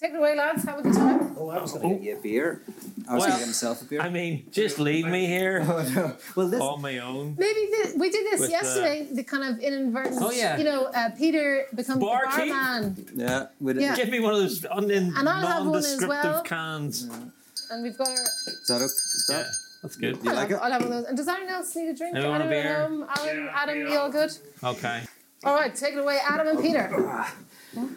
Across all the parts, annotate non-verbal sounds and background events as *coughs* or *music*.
take it away, lads. Have a good time. Oh, I was going to get you a beer. I was Well, going to get myself a beer. I mean, just leave me here *laughs* oh, no. Well, this. on my own. Maybe the, we did this With, uh, yesterday. the kind of inadvertent. Oh, yeah. You know, uh, Peter becomes Barkeep. the barman, Yeah. With Yeah. Give me one of those un- And I'll have one as nondescriptive well. cans. and we've got our. Is that, okay? Is Yeah, that that's good. You I'll, like have, it? I'll have one of those. And does anyone else need a drink? Anyone want a Anyone at beer? home? Alan, Adam, you all good? Okay. All right, take it away, Adam and Peter.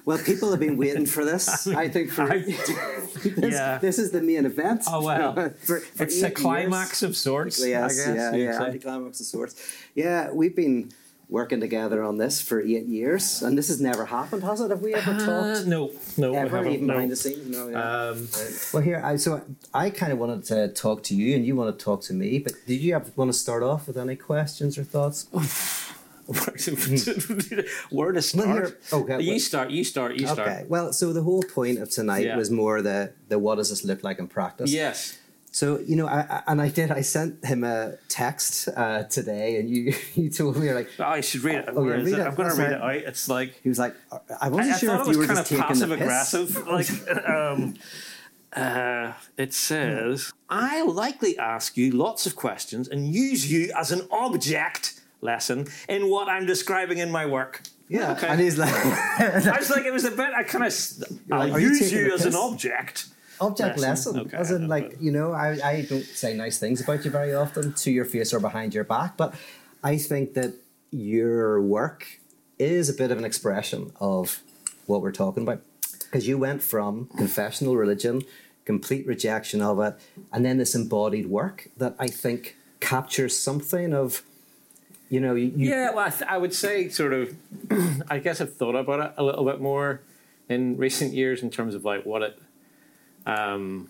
Well, people have been waiting for this. *laughs* I think for I- *laughs* this, Yeah. this is the main event. Oh, wow. *laughs* for, for It's a climax years. of sorts. Yes, I guess, yeah, you'd yeah, say. anticlimax of sorts. Yeah, we've been working together on this for eight years, and this has never happened, has it? Have we ever Uh, talked? no, no, we Ever, haven't. even no. behind the scenes? No, yeah. Um, Well, here, I so I kind of wanted to talk to you, and you want to talk to me. But did you have, want to start off with any questions or thoughts? *laughs* where to start? Well, okay, you well- start. You start. You start. Okay. Well, so the whole point of tonight Yeah. was more the the what does this look like in practice? Yes. So you know, I, I, and I did. I sent him a text uh, today, and you *laughs* you told me you're like Oh, I should read it. Oh, yeah, read it? it. I'm going to read it out. It's like he was like I I, wasn't I sure if it you was were kind just of taking passive the piss. aggressive. *laughs* Like, um, uh, it says, "I likely ask you lots of questions and use you as an object lesson in what I'm describing in my work." Yeah, Okay. and he's like *laughs* I was like, it was a bit. I kind of. I'll like, "Are you use you as an object. object Lesson. lesson, Okay, as in like you know, I I don't say nice things about you very often to your face or behind your back, but I think that your work is a bit of an expression of what we're talking about because you went from confessional religion, complete rejection of it, and then this embodied work that I think captures something of, you know, you, you Yeah, well, I, th- I would say sort of. *clears throat* I guess I've thought about it a little bit more in recent years in terms of like what it, um,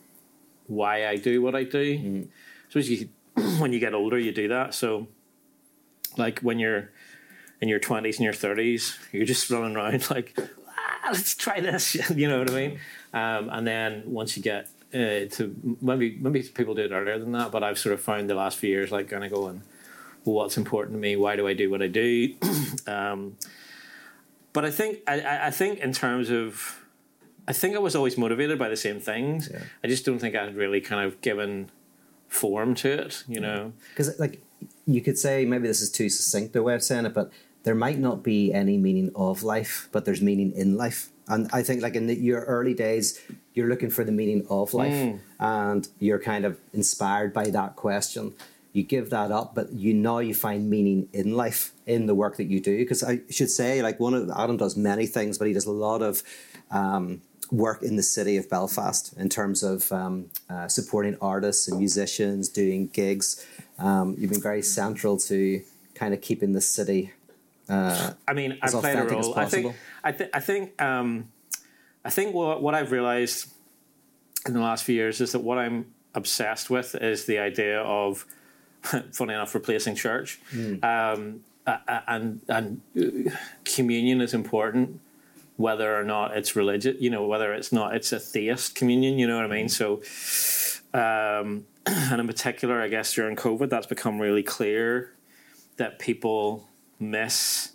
why I do what I do. So as you, *clears throat* when you get older, you do that. So, like when you're in your twenties and your thirties, you're just running around like, ah, let's try this. *laughs* you know what I mean? Um, and then once you get uh, to maybe maybe people do it earlier than that, but I've sort of found the last few years like kind of going well, what's important to me? Why do I do what I do? *clears throat* um, but I think I- I, think in terms of I think I was always motivated by the same things. Yeah. I just don't think I had really kind of given form to it. You know, because like you could say maybe this is too succinct a way of saying it, but there might not be any meaning of life, but there's meaning in life. And I think like in the, your early days, you're looking for the meaning of life, Mm. and you're kind of inspired by that question. You give that up, but you now you find meaning in life in the work that you do. Because I should say, like one of Adam does many things, but he does a lot of um, work in the city of Belfast in terms of um, uh, supporting artists and musicians, doing gigs. Um, you've been very central to kind of keeping the city. Uh, I mean, as I played a role. I think. I, th- I think. Um, I think what what I've realized in the last few years is that what I'm obsessed with is the idea of, *laughs* funny enough, replacing church, um, a- a- and and uh, communion is important, whether or not it's religious. You know, whether it's not it's a theist communion. You know what I mean? So. Um, *clears throat* and in particular, I guess during COVID, that's become really clear that people miss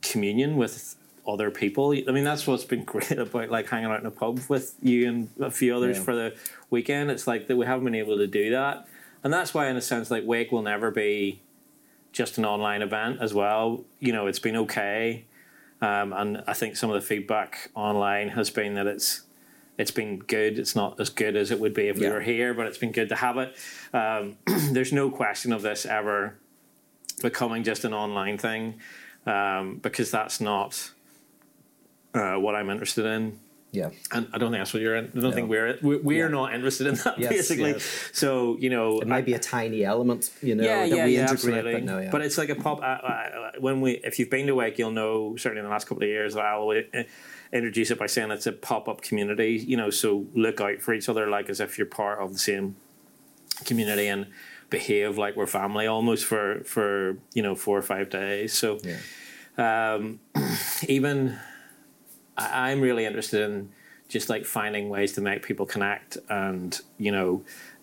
communion with other people. I mean, that's what's been *laughs* great about like hanging out in a pub with you and a few others Yeah. for the weekend. It's like that we haven't been able to do that, and that's why, in a sense, like Wake will never be just an online event as well. You know, it's been okay, um, and I think some of the feedback online has been that it's it's been good. It's not as good as it would be if we were here, but it's been good to have it. Um, *clears throat* there's no question of this ever becoming just an online thing um, because that's not uh, what I'm interested in. Yeah, And I don't think that's what you're in. I don't No. think we're we- we're Yeah. not interested in that Yes, basically. yes. So you know, it might be a tiny element, you know, yeah, that yeah, we yeah, integrate, absolutely. but no, yeah. But it's like a pop. Uh, uh, when we, if you've been to Wake, you'll know certainly in the last couple of years that I'll uh, introduce it by saying it's a pop up community. You know, so look out for each other, like as if you're part of the same community and behave like we're family almost for for you know four or five days. So yeah. um, *clears throat* even I, I'm really interested in just like finding ways to make people connect and you know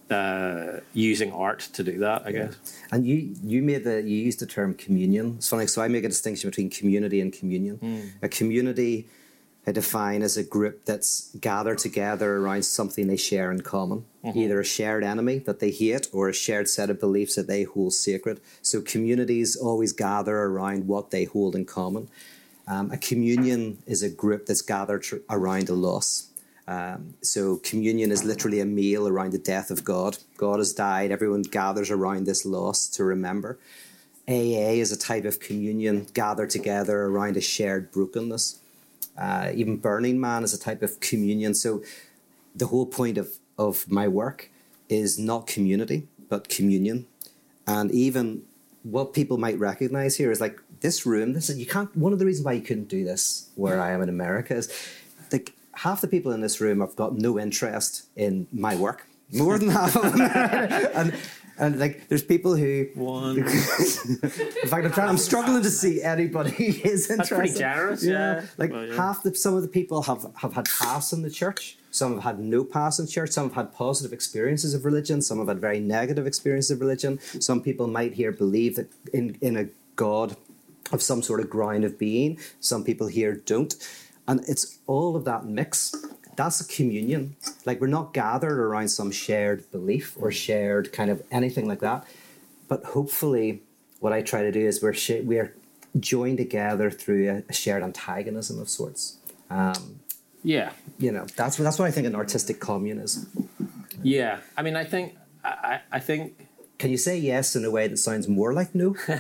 uh, using art to do that. I guess. And you you made the you used the term communion. It's funny. So I make a distinction between community and communion. Hmm. A community I define as a group that's gathered together around something they share in common, either a shared enemy that they hate or a shared set of beliefs that they hold sacred. So communities always gather around what they hold in common. Um, a communion is a group that's gathered tr- around a loss. Um, so communion is literally a meal around the death of God. God has died. Everyone gathers around this loss to remember. AA is a type of communion gathered together around a shared brokenness. Uh, even Burning Man is a type of communion. So the whole point of, of my work is not community, but communion. And even what people might recognize here is like this room, this is, you can't, one of the reasons why you couldn't do this where I am in America is like half the people in this room have got no interest in my work. More than half of them. *laughs* and, and like there's people who One. *laughs* in fact, I'm trying. I'm struggling to see anybody who is interested. That's pretty generous, yeah. like Well, yeah. half the some of the people have have had paths in the church. Some have had no paths in church. Some have had positive experiences of religion. Some have had very negative experiences of religion. Some people might here believe that in in a God of some sort of ground of being. Some people here don't, and it's all of that mix. That's a communion. Like we're not gathered around some shared belief or shared kind of anything like that but hopefully what I try to do is we're sh- we're joined together through a, shared antagonism of sorts. Um, Yeah. you know, that's what that's what I think an artistic commune is. Yeah. I mean, I think, I I think Can you say yes in a way that sounds more like no? *laughs* *laughs* No,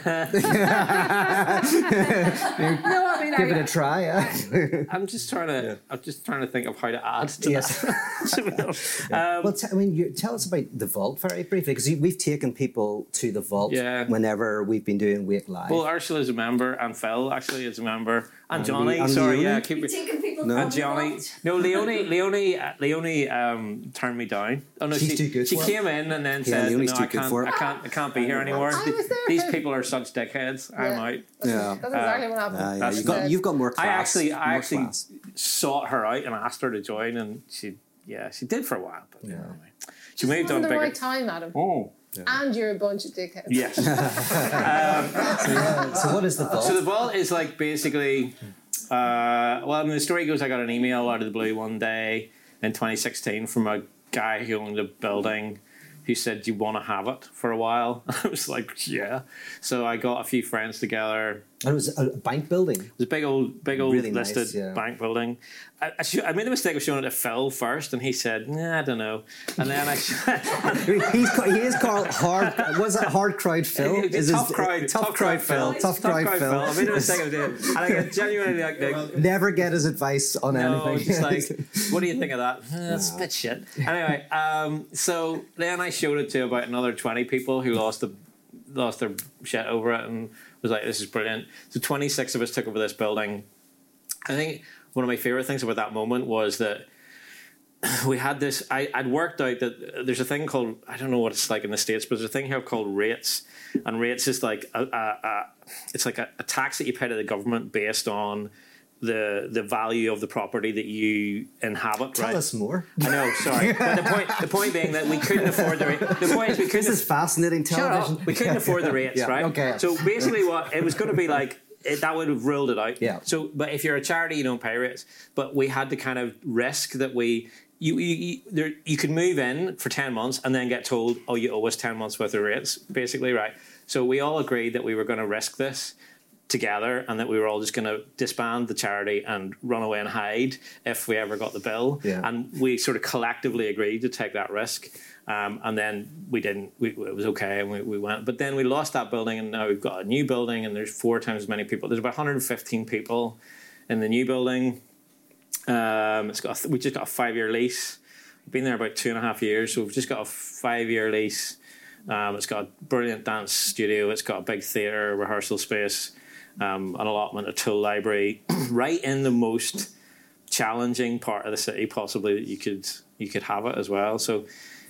I mean, Give it a try. yeah. I'm just trying to. I'm just trying to think of how to add to Yes. that. *laughs* To be honest. um, well, t- I mean, you, tell us about the vault very briefly because we've taken people to the vault Yeah. whenever we've been doing Wake Live. well, Ursula is a member, and Phil actually is a member, and Johnny. and sorry, Leonie? yeah, keep You're taking people No. And Johnny, no, *laughs* Leonie, Leonie, uh, Leonie um, turned me down. Oh no, She's she, too good she for it. came in and then Yeah, said, Leonie's "No, I can't, for it." I can't, I can't be here anymore. I These people are such dickheads. I'm might." yeah. That's exactly what happened. Yeah, yeah. You've got, you've got more class. I actually, I more actually class. sought her out and asked her to join, and she, yeah, she did for a while, but Yeah. anyway, she moved Wasn't on the bigger. right time, Adam. Oh, And you're a bunch of dickheads. yes. *laughs* So what is the vault? So the vault is like basically, uh, well, I mean, the story goes I got an email out of the blue one day in 2016 from a guy who owned a building who said, Do you want to have it for a while? *laughs* I was like, Yeah. So I got a few friends together. And it was a bank building. It was a big old, big old Really nice, listed yeah. bank building. I, I, sho- I made the mistake of showing it to Phil first, and he said, nah, I don't know. And then I. *laughs* He's he is called hard. Was it hard crowd Phil? Is tough his- crowd, tough, crowd Phil. Tough crowd Phil. I made a mistake of doing it. And I *laughs* genuinely like, like Never get his advice on No, anything. just like, *laughs* what do you think of that? It's a bit shit. Anyway, um, so then I showed it to about another twenty people who lost the lost their shit over it and was like, "This is brilliant." So twenty six of us took over this building. I think one of my favorite things about that moment was that *sighs* we had this. I, I'd worked out that there's a thing called I don't know what it's like in the states, but there's a thing here called rates, and rates is like a, a, a it's like a, a tax that you pay to the government based on the the value of the property that you inhabit. Tell right? us more. I know, sorry, *laughs* but the point the point being that we couldn't afford the rate. The point is we couldn't. This is fascinating Shut television. up. We couldn't afford the rates, Yeah, right? okay. So basically, what it was going to be like. It, that would have ruled it out. Yeah. So, but if you're a charity, you don't pay rates. But we had the kind of risk that we you you you, there, you could move in for ten months and then get told, oh, you owe us ten months worth of rates, basically, right? So we all agreed that we were going to risk this together and that we were all just going to disband the charity and run away and hide if we ever got the bill. Yeah. And we sort of collectively agreed to take that risk. Um, and then we didn't. We, it was okay, and we, we went. But then we lost that building, and now we've got a new building, and there's four times as many people. There's about 115 people in the new building. Um, it's got a, we just got a five year lease. We've been there about two and a half years, so we've just got a five year lease. Um, it's got a brilliant dance studio. It's got a big theatre, rehearsal space, um, an allotment, a tool library, *clears throat* right in the most challenging part of the city possibly that you could you could have it as well. So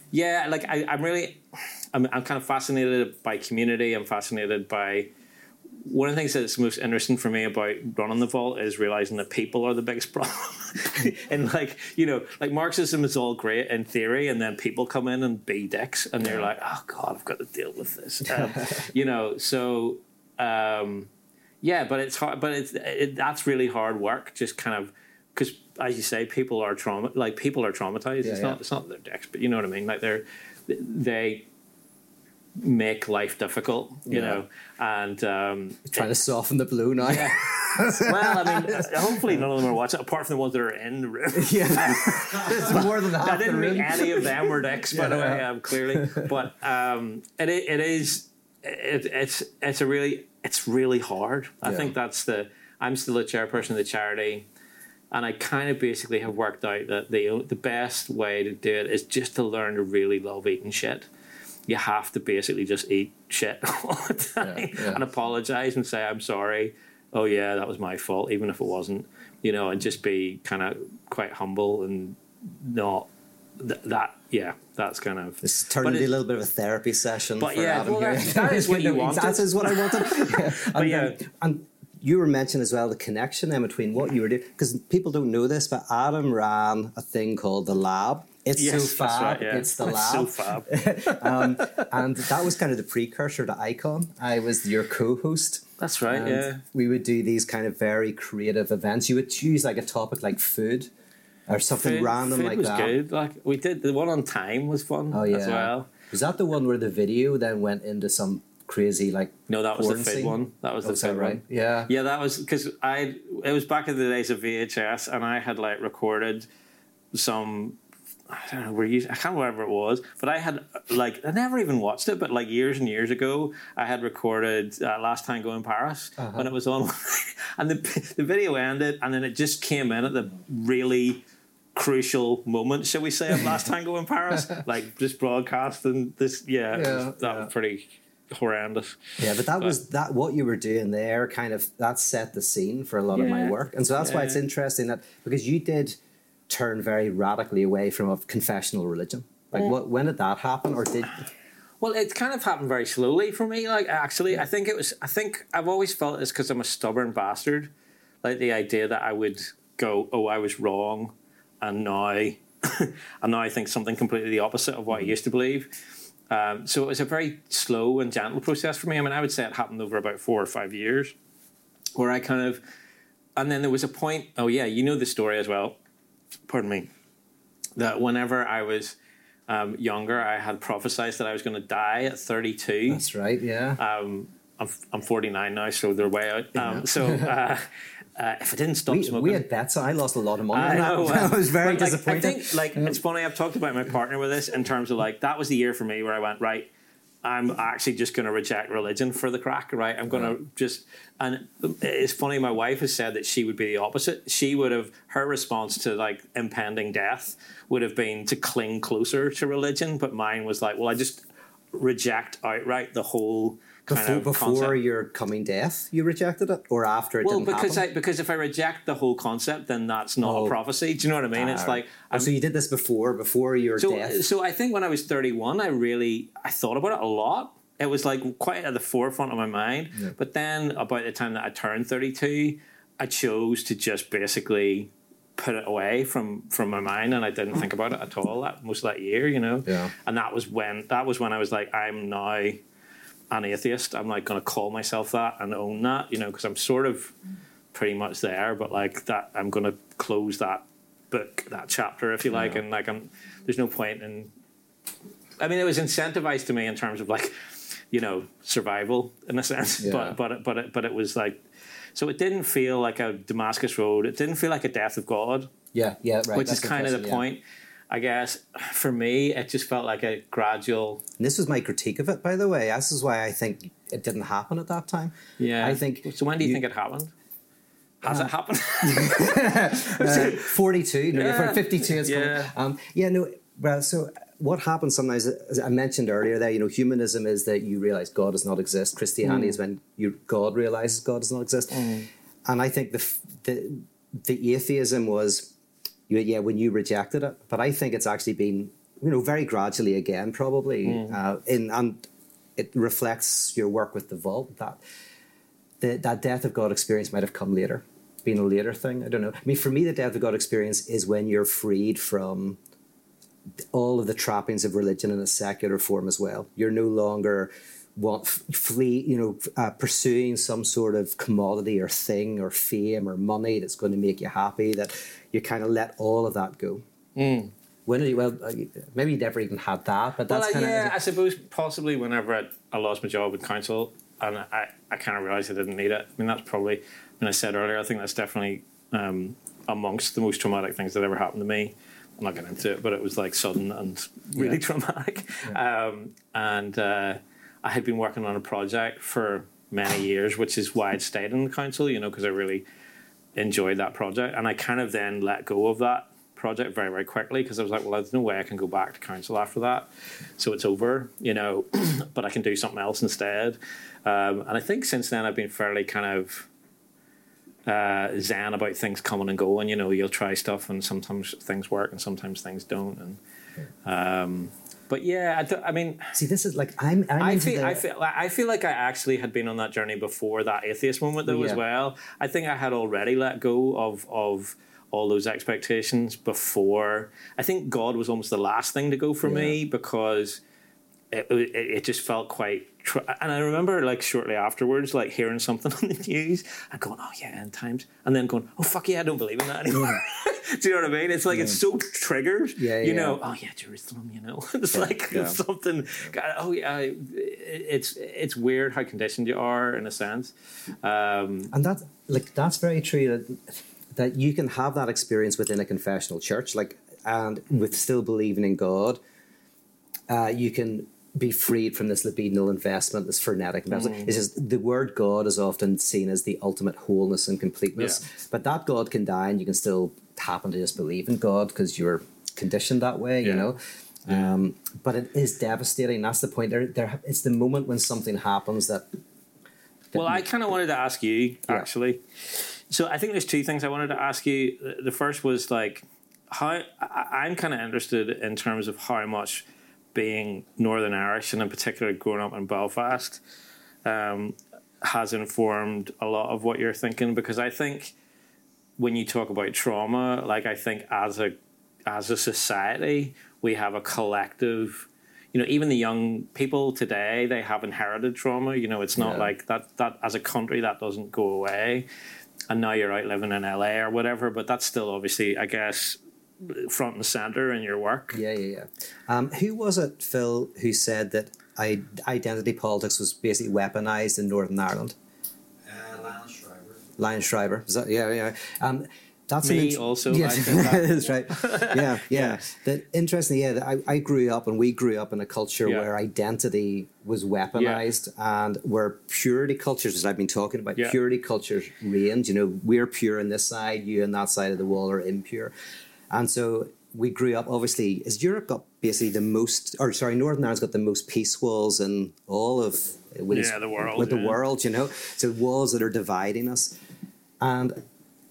yeah, like I, I'm really I'm, I'm kind of fascinated by community. I'm fascinated by one of the things that's most interesting for me about running the vault is realizing that people are the biggest *laughs* problem. and like, you know, like Marxism is all great in theory, and then people come in and be dicks, and they're like, oh God, I've got to deal with this. Um, *laughs* you know, so um, yeah, but it's hard, but it's it, that's really hard work, just kind of because as you say, people are trauma like people are traumatized. Yeah, it's yeah. not it's not their decks, but you know what I mean. Like they're they make life difficult, you Yeah. know, and um, Trying to soften the blow now. yeah. well, I mean, hopefully none of them are watching, apart from the ones that are in the room. *laughs* Yeah. it's more than half I didn't mean any of them were dicks, by the way, um, clearly. But um, it, it is, it, it's it's a really, it's really hard. I Yeah. think that's the. I'm still a chairperson of the charity, and I kind of basically have worked out that the the best way to do it is just to learn to really love eating shit. You have to basically just eat shit *laughs* all the time Yeah, yeah. and apologize and say I'm sorry. Oh yeah, that was my fault, even if it wasn't. You know, and just be kind of quite humble and not th- that. Yeah, that's kind of. This turned into it- a little bit of a therapy session But for yeah, Adam well, here. that- *laughs* that is what you wanted. That is what I wanted. *laughs* Yeah. And, yeah. um, and you were mentioning as well the connection then between what you were doing because people don't know this, but Adam ran a thing called the Lab. It's Yes, so fab. right, yeah. It's the It's lab. so fab. *laughs* um, and that was kind of the precursor to Ikon. I was your co-host. That's right. And yeah. we would do these kind of very creative events. You would choose like a topic like food or something Food- random food like was that. good. Like we did the one on time was fun Oh yeah. as well. Was that the one where the video then went into some crazy like No, that was the scene? one. That was Oh, the food right? one. Yeah. Yeah, that was because I. It was back in the days of VHS, and I had like recorded some. I don't know where you. I can't remember it was, but I had like I never even watched it, but like years and years ago, I had recorded uh, Last Tango in Paris Uh-huh. when it was on, *laughs* and the the video ended, and then it just came in at the really crucial moment, shall we say, of Last *laughs* Tango in Paris, like just broadcasting this. Yeah, it was- Yeah, that yeah. was pretty horrendous. Yeah, but that was that what you were doing there kind of that set the scene for a lot of my work. And so that's why it's interesting that because you did turn very radically away from a confessional religion. Like what when did that happen or did Well, it kind of happened very slowly for me. Like, actually, I think it was. I think I've always felt it's because I'm a stubborn bastard. Like the idea that I would go, "Oh, I was wrong," and now, *coughs* and now I think something completely the opposite of what I used to believe. Um, so it was a very slow and gentle process for me. I mean, I would say it happened over about four or five years, where I kind of, and then there was a point. Oh yeah, you know the story as well. Pardon me. That whenever I was um, younger, I had prophesized that I was going to die at 32. That's right, yeah. Um, I'm, I'm 49 now, so they're way out. Um, So *laughs* uh, uh, if I didn't stop we, smoking, we had bets. I lost a lot of money. I know. *laughs* I was very but, like, disappointed. I think like it's funny. I've talked about my partner with this in terms of like that was the year for me where I went right. I'm actually just going to reject religion for the crack, right? I'm going to just, and it's funny. My wife has said that she would be the opposite. She would have her response to like impending death would have been to cling closer to religion, but mine was like, well, I just reject outright the whole before, before your coming death, you rejected it, or after it Well, didn't because happen. I because if I reject the whole concept, then that's not Oh. a prophecy. Do you know what I mean? it's Ah, like oh, so you did this before, before your So, death. so I think when I was 31, I really I thought about it a lot. It was like quite at the forefront of my mind. But then about the time that I turned 32, I chose to just basically put it away from from my mind and I didn't think about it at all that most of that year, you know. Yeah. And that was when that was when I was like I'm now an atheist. I'm like going to call myself that and own that, you know, because I'm sort of pretty much there, but like that I'm going to close that book, that chapter, if you like, and like I'm there's no point in. I mean, it was incentivized to me in terms of like, you know, survival in a sense, Yeah. but but it- but it, but it was like, so it didn't feel like a Damascus Road. It didn't feel like a death of God, yeah, yeah, right. which that's is kind of the yeah. point. I guess for me, it just felt like a gradual. And this was my critique of it, by the way. This is why I think it didn't happen at that time. Yeah, I think. So when do you, you- think it happened? Has it happened? *laughs* Uh, 42, no, Yeah. you're 52. It's Yeah. Um, yeah, no. Well, so what happens sometimes, as I mentioned earlier, there, you know, humanism is that you realize God does not exist. Christianity Mm. is when you God realizes God does not exist. And I think the the the atheism was, yeah, when you rejected it. But I think it's actually been, you know, very gradually again, probably, Mm. uh, in and it reflects your work with the vault that the, that death of God experience might have come later, been a later thing. I don't know. I mean, for me, the death of God experience is when you're freed from all of the trappings of religion in a secular form as well. You're no longer want flee, you know, uh, pursuing some sort of commodity or thing or fame or money that's going to make you happy. That you kind of let all of that go. Mm. When you, well, uh, maybe you never even had that, but that's well, kind of yeah, I suppose possibly whenever I, I lost my job with council and I, I kind of realised I didn't need it. I mean, that's probably, I mean, I said earlier, I think that's definitely um, amongst the most traumatic things that ever happened to me. I'm not getting into it, but it was like sudden and really Yeah. *laughs* traumatic. Yeah. Um, and uh, I had been working on a project for many years, which is why I'd stayed in the council, you know, because I really enjoyed that project. And I kind of then let go of that project very, very quickly because I was like, well, there's no way I can go back to council after that. So it's over, you know, *clears throat* but I can do something else instead. Um, and I think since then I've been fairly kind of uh, zen about things coming and going. You know, you'll try stuff and sometimes things work and sometimes things don't. And um, but yeah, I, I mean, see. This is like I'm. I'm I feel, the, I feel, I feel like I actually had been on that journey before that atheist moment, though, as well. I think I had already let go of of all those expectations before. I think God was almost the last thing to go for me because it, it, it just felt quite. Tr- and I remember, like shortly afterwards, like hearing something *laughs* on the news and going, "Oh yeah, end times," and then going, "Oh fuck yeah, I don't believe in that anymore." *laughs* Do you know what I mean? It's like it's so triggered. Yeah, you yeah. know, oh yeah, Jerusalem. You know, *laughs* it's like yeah. something. God, oh yeah, it's it's weird how conditioned you are in a sense. Um, and that like that's very true that that you can have that experience within a confessional church like and with still believing in god uh, you can be freed from this libidinal investment this frenetic investment it's just the word god is often seen as the ultimate wholeness and completeness Yeah. but that god can die and you can still happen to just believe in god because you're conditioned that way you Yeah. know um, but it is devastating that's the point there, there it's the moment when something happens that Well, I kind of wanted to ask you Yeah. actually. So I think there's two things I wanted to ask you. The- The first was like how I- I'm kind of interested in terms of how much being Northern Irish and in particular growing up in Belfast um, has informed a lot of what you're thinking because I think when you talk about trauma, like I think as a as a society, we have a collective. You know, even the young people today, they have inherited trauma. You know, it's not Yeah. like that. That as a country, that doesn't go away. And now you're out living in LA or whatever, but that's still obviously, I guess, front and center in your work. Yeah, yeah, yeah. Um, who was it, Phil, who said that I, identity politics was basically weaponized in Northern Ireland? Uh, Lance Shriver. Lionel Shriver. Is that, yeah, yeah. Um, that's Me int- also, *laughs* Yeah, *laughs* that. that's right. Yeah, *laughs* yeah. That interestingly, yeah. that I, I grew up and we grew up in a culture Yeah. where identity was weaponized and where purity cultures, as I've been talking about, Yeah. purity cultures reigned. You know, we're pure on this side, you on that side of the wall are impure, and so we grew up. Obviously, as Europe got basically the most, or sorry, Northern Ireland's got the most peace walls in all of with Yeah, the world, with the world. You know, so walls that are dividing us, and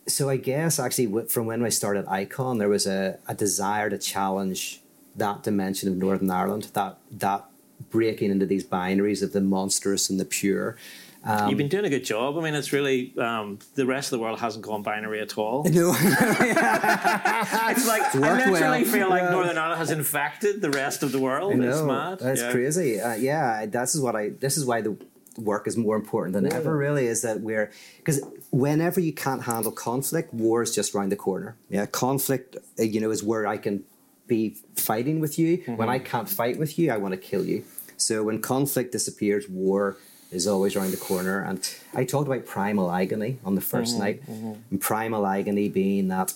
so I guess actually from when I started Ikon, there was a, a desire to challenge that dimension of Northern Ireland, that that breaking into these binaries of the monstrous and the pure. Um, You've been doing a good job. I mean, it's really um, the rest of the world hasn't gone binary at all. *laughs* no, It's like I literally well. feel like Yeah. Northern Ireland has infected the rest of the world. I know. It's mad. That's Yeah. crazy. Uh, yeah, this is what I. This is why the work is more important than ever. Really, is that we're because whenever you can't handle conflict, war is just around the corner. Yeah, conflict, uh, you know, is where I can be fighting with you. When I can't fight with you, I want to kill you. So when conflict disappears, war is always around the corner. And I talked about primal agony on the 1st night, and primal agony being that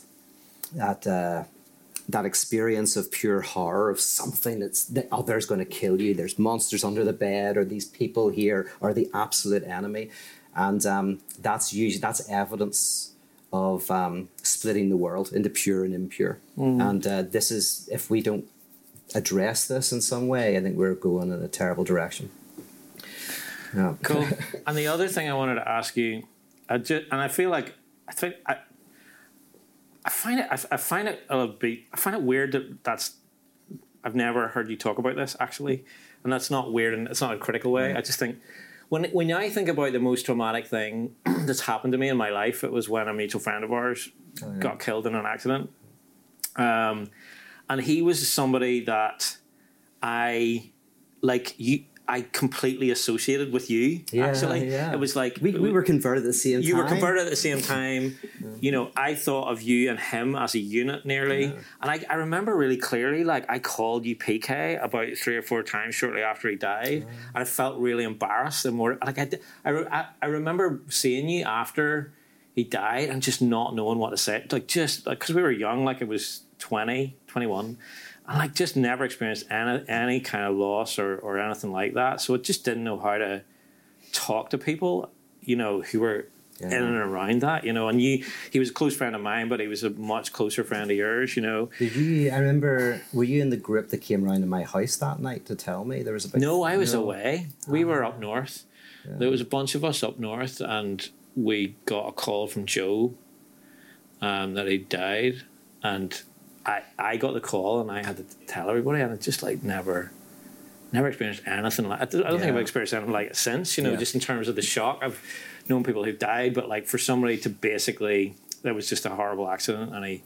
that. Uh, that experience of pure horror of something that's the other's going to kill you. There's monsters under the bed, or these people here are the absolute enemy, and um, that's usually that's evidence of um, splitting the world into pure and impure. And uh, this is if we don't address this in some way, I think we're going in a terrible direction. Yeah. Cool. *laughs* and the other thing I wanted to ask you, I just, and I feel like I think I, I find it, I, I find it a bit, I find it weird that that's. I've never heard you talk about this actually, and that's not weird and it's not a critical way. I just think when when I think about the most traumatic thing *clears throat* that's happened to me in my life, it was when a mutual friend of ours got killed in an accident. Um, and he was somebody that I like you I completely associated with you. Yeah, actually, yeah. it was like we, we were converted at the same time. you time. were converted at the same time. You know, I thought of you and him as a unit nearly, and I, I remember really clearly. Like I called you PK about three or four times shortly after he died, and I felt really embarrassed and more like I, I, I, remember seeing you after he died and just not knowing what to say. Like just like because we were young, like it was 20, 21. And like just never experienced any, any kind of loss or, or anything like that. So it just didn't know how to talk to people, you know, who were Yeah. in and around that, you know. And you, he was a close friend of mine, but he was a much closer friend of yours, you know. Did you? I remember. Were you in the group that came round to my house that night to tell me there was a big? No, I was No. away. We were up north. There was a bunch of us up north, and we got a call from Joe um, that he died, and I I got the call, and I had to tell everybody, and it just like never. Never experienced anything like I don't think I've experienced anything like it since, you know, Yeah. just in terms of the shock. I've known people who've died, but like for somebody to basically, there was just a horrible accident and he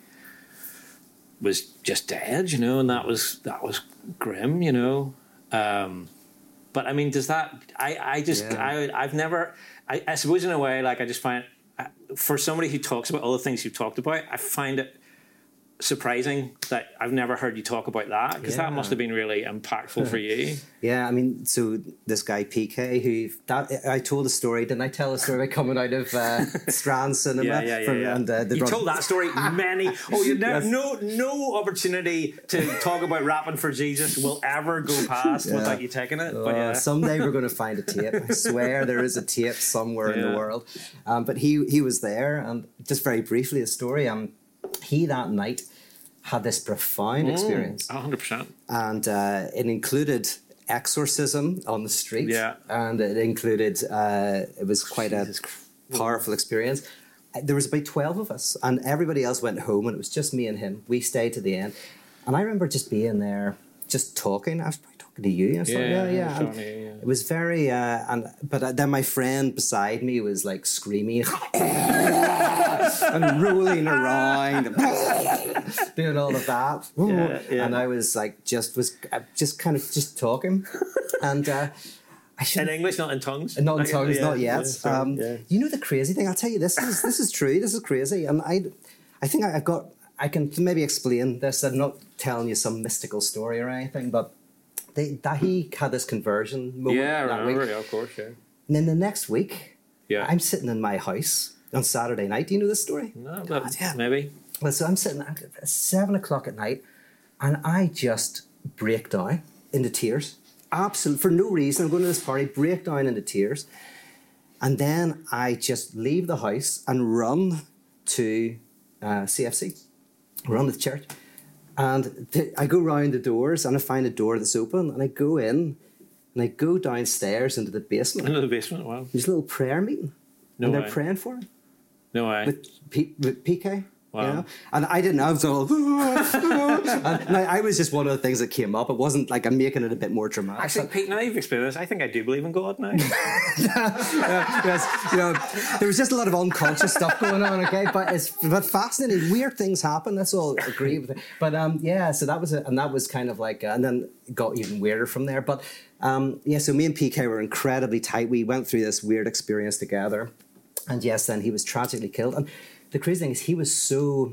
was just dead, you know, and that was that was grim, you know. Um, but I mean, does that? I I just Yeah. I I've never. I, I suppose in a way, like I just find for somebody who talks about all the things you've talked about, I find it surprising that I've never heard you talk about that because that must have been really impactful for you. *laughs* Yeah, I mean, so this guy PK, who that I told a story. Didn't I tell a story about *laughs* coming out of uh, Strand Cinema? Yeah, yeah, yeah. from- yeah. And, uh, the you Bron- told that story *laughs* many. Oh, you never, Yes. no no opportunity to talk about rapping for Jesus will ever go past Yeah. without you taking it. Uh, But yeah, someday we're going to find a tape. I swear there is a tape somewhere in the world. Um, but he he was there, and just very briefly, a story. Um, he that night had this profound Mm. experience, hundred percent. and uh, it included exorcism on the street. Yeah. and it included. Uh, it was quite a powerful experience. Uh, There was about twelve of us, and everybody else went home, and it was just me and him. We stayed to the end, and I remember just being there, just talking. I was talking to you. I was like, Yeah, yeah, yeah. and- yeah. it was very, uh, and but uh, then my friend beside me was like screaming *laughs* and rolling around, and *laughs* doing all of that, Yeah, yeah. and I was like, just was uh, just kind of just talking, and uh, I should In English, not in tongues. not in tongues, yeah, not yet. sorry, um, yeah. You know the crazy thing. I'll tell you this is this is true. This is crazy, and I, I think I- I've got. I can maybe explain this. I'm not telling you some mystical story or anything, but they, that he had this conversion moment Yeah, I that remember. week. Yeah, of course. Yeah. And then the next week, Yeah. I'm sitting in my house on Saturday night. Do you know this story? No, God, yeah. maybe. Well, so I'm sitting at seven o'clock at night, and I just break down into tears. Absolutely, for no reason. I'm going to this party, break down into tears, and then I just leave the house and run to uh, CFC, run to the church, and th- I go round the doors and I find a door that's open, and I go in, and I go downstairs into the basement. Into the basement. Wow. There's a little prayer meeting, No and they're praying for him No way. with, P- with PK. Wow. You know? And I didn't know. I was all, and now, I was just one of the things that came up. It wasn't like I'm making it a bit more dramatic. Actually, Pete, now you've experienced this, I think I do believe in God now. *laughs* yes, you know, there was just a lot of unconscious stuff going on. Okay, but it's but fascinating. Weird things happen. That's all. Agree with it. But um, yeah. So that was it, and that was kind of like, uh, and then got even weirder from there. But um, yeah. So me and PK were incredibly tight. We went through this weird experience together, and yes, then he was tragically killed. And the crazy thing is, he was so.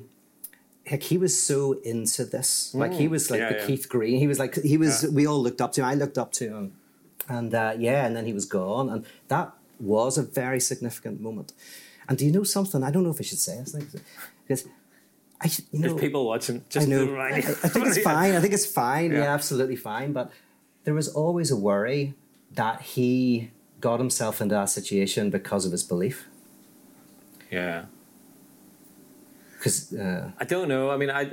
Like he was so into this, like he was like Yeah, the yeah. Keith Green. He was like he was. Yeah. We all looked up to him. I looked up to him, and uh, yeah, and then he was gone, and that was a very significant moment. And do you know something? I don't know if I should say this because I, should- you know, There's people watching. I Just know. I, I think it's *laughs* fine. I think it's fine. Yeah. Yeah. absolutely fine. But there was always a worry that he got himself into that situation because of his belief. Yeah. Because uh, I don't know. I mean, I.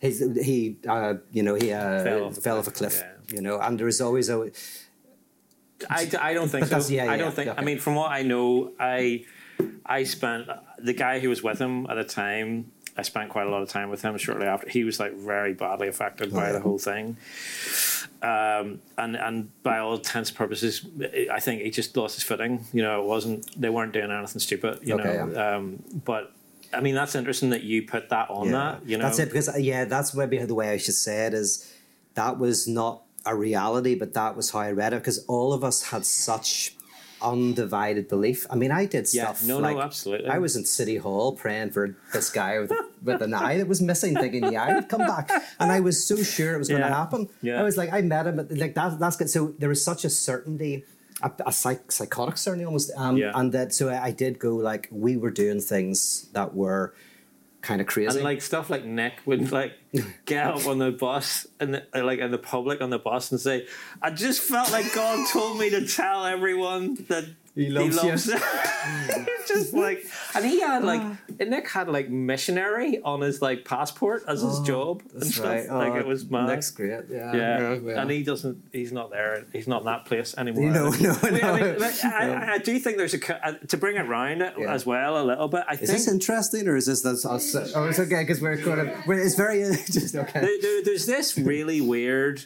he, uh, you know, he uh, Fell fell off off, a cliff, yeah. You know, and there is always a. I, I don't think so. yeah, I don't think. okay. I mean, from what I know, I I spent the guy who was with him at the time. I spent quite a lot of time with him shortly after. He was like very badly affected by yeah. the whole thing, um, and and by all intents and purposes, I think he just lost his footing. You know, it wasn't they weren't doing anything stupid. You Okay, know, um, but I mean that's interesting that you put that on Yeah. that. You know, That's it because uh, yeah, that's maybe the way I should say it is that was not a reality, but that was how I read it because all of us had such undivided belief. I mean, I did Yeah, stuff. no, no, like, absolutely. I was in City Hall praying for this guy with, with an eye that was missing, thinking the eye would come back, and I was so sure it was going to happen. Yeah. I was like, I met him, at- like that. That's good. So there was such a certainty. A, a psych, psychotic certainly almost, um, Yeah. and that so I, I did go like we were doing things that were kind of crazy. And like stuff like Nick would like *laughs* get up on the bus and the, uh, like in the public on the bus and say, "I just felt like God told me to tell everyone that He loves you." them." *laughs* just like, and he had like *sighs* Nick had like missionary on his like passport as his job and Oh, That's stuff. right. Like Oh, it was mad. Nick's great. Yeah. yeah. yeah. and he doesn't. He's not there. He's not in that place anymore. No, *laughs* no, I mean, I, no. mean, like, I, I do think there's a uh, to bring it round Yeah. as well a little bit. I Is think this interesting or is this that's us? Oh, it's okay because we're kind of. We're, it's very *laughs* just okay. there, there- there's this really weird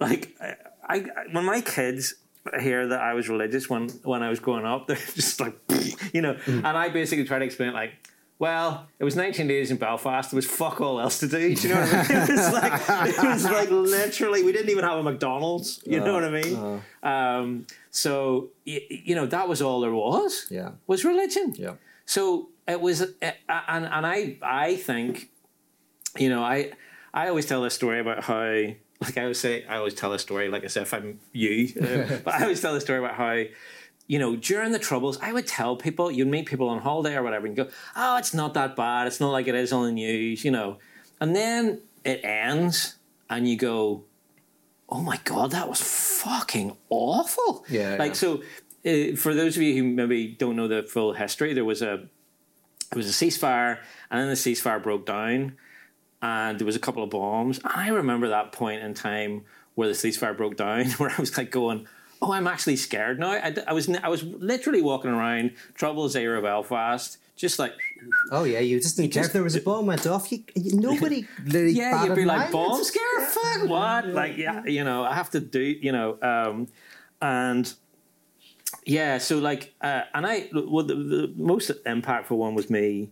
like I, I when my kids hear that I was religious when when I was growing up *laughs* they're just like *laughs* you know Mm. and I basically try to explain like well, it was 19 days in Belfast. There was fuck all else to do. Do you know what I mean? *laughs* It was like, it was like literally, we didn't even have a McDonald's. You know what I mean? Um, so, y- you know, that was all there was. Yeah. Was religion. Yeah. So it was, uh, and and I I think, you know, I I always tell this story about how, like I always say, I always tell a story like as if I'm you, uh, *laughs* but I always tell a story about how. You know, during the troubles, I would tell people, you'd meet people on holiday or whatever, and go, Oh, it's not that bad. It's not like it is on the news, you know. And then it ends, and you go, Oh my God, that was fucking awful. Yeah, Like, yeah. so uh, for those of you who maybe don't know the full history, there was a it was a ceasefire, and then the ceasefire broke down, and there was a couple of bombs. And I remember that point in time where the ceasefire broke down, *laughs* where I was like going, "Oh, I'm actually scared now." I, I was I was literally walking around Troubles era Belfast, just like Oh yeah, you just didn't care if there was a bomb went off. You, you nobody *laughs* yeah, you'd be like bomb scare, *laughs* fuck what? Like yeah, you know, I have to do, you know, um, and yeah, so like, uh, and I, well, the, the most impactful one was me.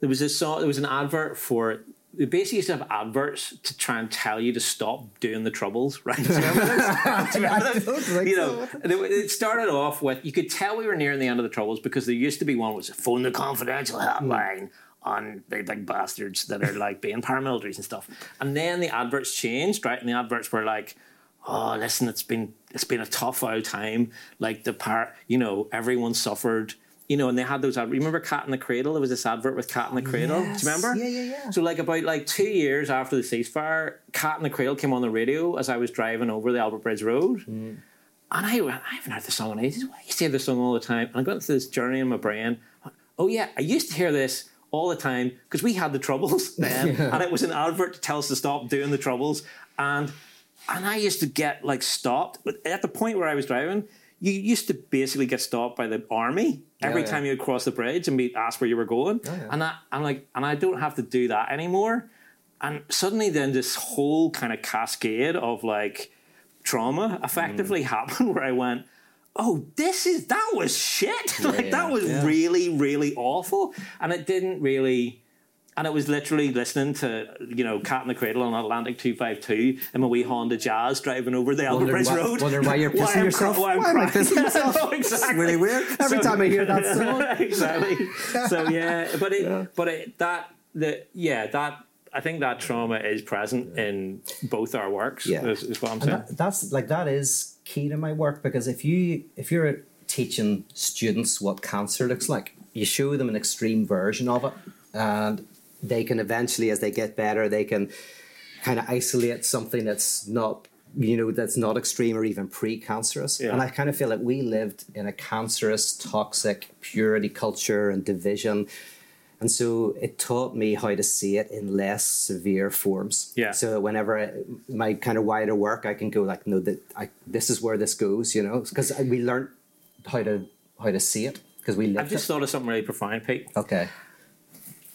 There was a song, there was an advert for. They basically used to have adverts to try and tell you to stop doing the troubles, right? Do you? Do you remember I don't think you so. know, and it, started off with you could tell we were nearing the end of the troubles because there used to be one which was phone the confidential hotline on the big bastards that are like being paramilitaries and stuff. And then the adverts changed, right? And the adverts were like, "Oh, listen, it's been it's been a tough old time. Like the part, you know, everyone suffered." You know, and they had those. ad- Remember Cat in the Cradle? There was this advert with Cat in the Cradle. yes. Do you remember? Yeah, yeah, yeah. So, like about like two years after the ceasefire, Cat in the Cradle came on the radio as I was driving over the Albert Bridge Road. Mm. And I went, I haven't heard the song in ages. I used to hear the song all the time. And I got into this journey in my brain. Oh, yeah, I used to hear this all the time because we had the troubles *laughs* then. And it was an advert to tell us to stop doing the troubles. And and I used to get like stopped. But at the point where I was driving, you used to basically get stopped by the army every yeah. time you would cross the bridge and be asked where you were going. Oh, yeah. And I, I'm like, and I don't have to do that anymore. And suddenly, then this whole kind of cascade of like trauma effectively mm. happened *laughs* where I went, oh, this is that was shit. *laughs* like yeah, that was yeah. really, really awful. And it didn't really and it was literally listening to, you know, Cat in the Cradle on Atlantic 252 in my wee Honda Jazz driving over the Albert Bridge Road. why you're *laughs* pissing I'm yourself? Why, I'm Why am I pissing *laughs* myself? Yeah, *laughs* exactly. It's really weird. Every time I hear that song. exactly. So yeah, but it, but it, that the yeah that I think that trauma is present in both our works. Yeah. is, is what I'm And saying. that, that's like that is key to my work because if you if you're teaching students what cancer looks like, you show them an extreme version of it, and they can eventually, as they get better, they can kind of isolate something that's not you know that's not extreme or even pre-cancerous. Yeah. And I kind of feel like we lived in a cancerous, toxic purity culture and division. And so it taught me how to see it in less severe forms. Yeah. So whenever I, my kind of wider work, I can go like, no, that I, this is where this goes, you know, because we learned how to how to see it because we lived I've just it. thought of something really profound, Pete. Okay.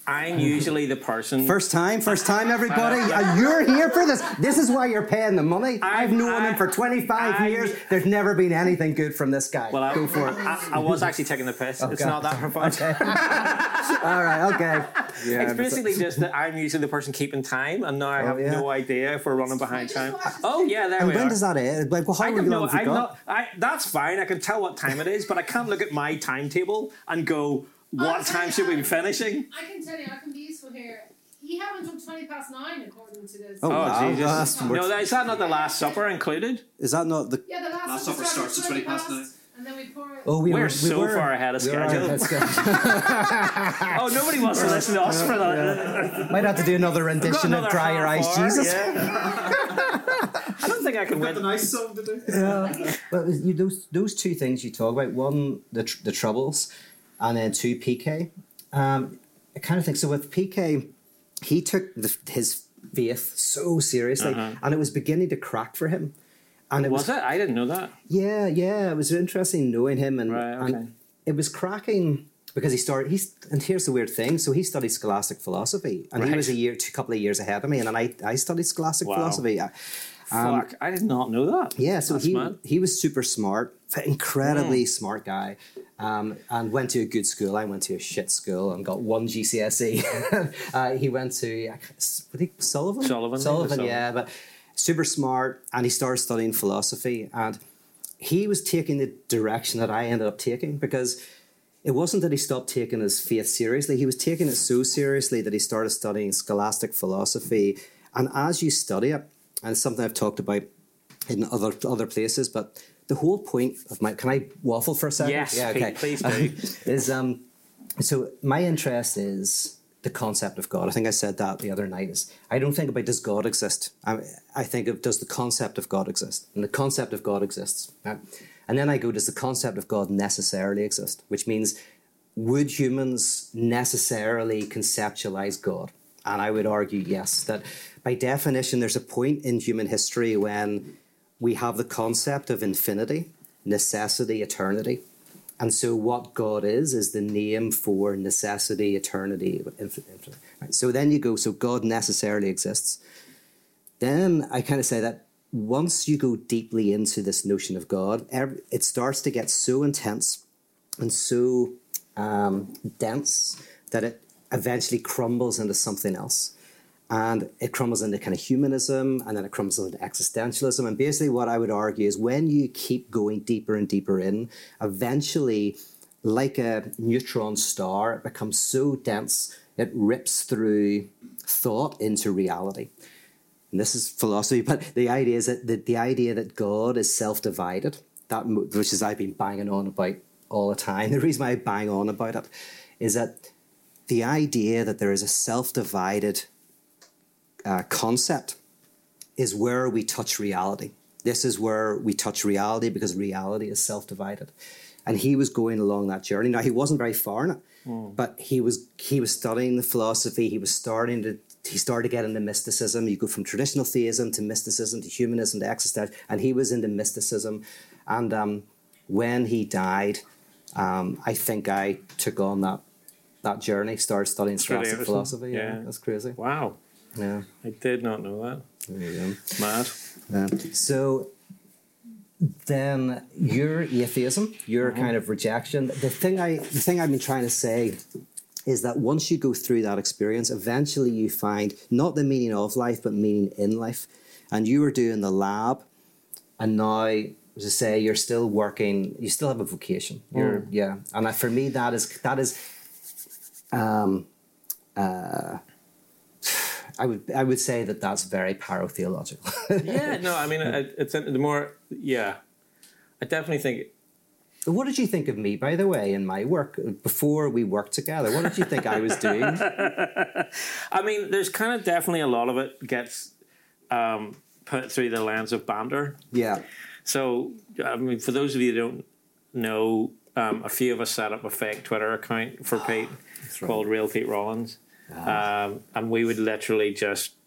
I'm usually the person. First time, first time, everybody. *laughs* Uh, you're here for this. This is why you're paying the money. I- I've known I- him for 25 I- years. There's never been anything good from this guy. well, I, Go for it. I, I was actually taking the piss. It's Okay. not that profound. *laughs* All right, okay. Yeah, it's but- basically just that I'm usually the person keeping time, and now I have Oh, yeah. no idea if we're running behind time. *laughs* Oh yeah, there And we when are. does that end? Like, well, how I long don't know. have you I'm got? not. I, that's fine. I can tell what time it is, but I can't look at my timetable and go, "What I'll time tell should we be finishing?" I can tell you, I can be useful here. You haven't done 20 past 9 according to this. Oh, Oh wow. Jesus! That's- no, is that not the Last Supper included? Is that not the? Yeah, the last, Last supper supper starts at 20 past nine. And then we pour it. Oh, we We're were, we so were, far ahead of we were schedule. ahead of schedule. *laughs* Oh, nobody wants to listen to us for that. Might have to do another Got rendition of Dry Your Eyes, Jesus. yeah. *laughs* I don't think I can Got the win. nice song to do. Yeah. But you, those those two things you talk about, one the tr- the troubles, and then two PK. Um, I kind of think so. With PK, he took the, his faith so seriously, and it was beginning to crack for him. And it was, Was it? I didn't know that. yeah, yeah. It was interesting knowing him, and, Right, okay. and it was cracking because he started. He's and here's the weird thing. So he studied scholastic philosophy, and he was a year, two couple of years ahead of me, and then I I studied scholastic Wow. philosophy. I- Um, Fuck, I did not know that. yeah, so That's he mad. he was super smart, incredibly smart guy, um, and went to a good school. I went to a shit school and got one GCSE. *laughs* uh, he went to what he, Sullivan. Sullivan, I think it was Sullivan, Sullivan. yeah, but super smart, and he started studying philosophy, and he was taking the direction that I ended up taking because. It wasn't that he stopped taking his faith seriously. He was taking it so seriously that he started studying scholastic philosophy. And as you study it, and it's something I've talked about in other other places, but the whole point of my can I waffle for a second? Yes, Pete, please *laughs* do. is um so my interest is the concept of God. I think I said that the other night. Is I don't think about does God exist. I, I think of does the concept of God exist, and the concept of God exists. right? And then I go, does the concept of God necessarily exist? Which means, would humans necessarily conceptualize God? And I would argue yes. That by definition, there's a point in human history when we have the concept of infinity, necessity, eternity. And so, what God is, is the name for necessity, eternity, right? So then you go, so God necessarily exists. Then I kind of say that once you go deeply into this notion of God, it starts to get so intense and so um, dense that it eventually crumbles into something else. And it crumbles into kind of humanism and then it crumbles into existentialism. And basically, what I would argue is when you keep going deeper and deeper in, eventually, like a neutron star, it becomes so dense it rips through thought into reality. And this is philosophy, *laughs* but the idea is that the, the idea that God is self-divided, that which is I've been banging on about all the time. *laughs* The reason why I bang on about it is that the idea that there is a self-divided uh, concept is where we touch reality. This is where we touch reality because reality is self-divided. And he was going along that journey. Now he wasn't very far in it, but he was he was studying the philosophy. He was starting to he started to get into mysticism. You go from traditional theism to mysticism to humanism to existential, and he was into mysticism. And um, when he died, um, I think I took on that that journey. Started studying scholastic philosophy. Yeah, Yeah. that's crazy. Wow, Yeah, I did not know that. there you go. Mad. Um, so then your atheism, your kind of rejection. The thing I the thing I've been trying to say is that once you go through that experience, eventually you find not the meaning of life, but meaning in life. And you were doing the lab, and now, as I say, you're still working. You still have a vocation. You're yeah, and I, for me, that is that is. Um, uh, I would I would say that that's very pyrotheological. *laughs* Yeah, no, I mean, it's the more. Yeah, I definitely think. What did you think of me, by the way, in my work before we worked together? What did you think I was doing? *laughs* I mean, there's kind of definitely a lot of it gets um, put through the lens of banter. Yeah, So, I mean, for those of you who don't know, um, a few of us set up a fake Twitter account for Pete *gasps* called Real Pete Rollins. Um, and we would literally just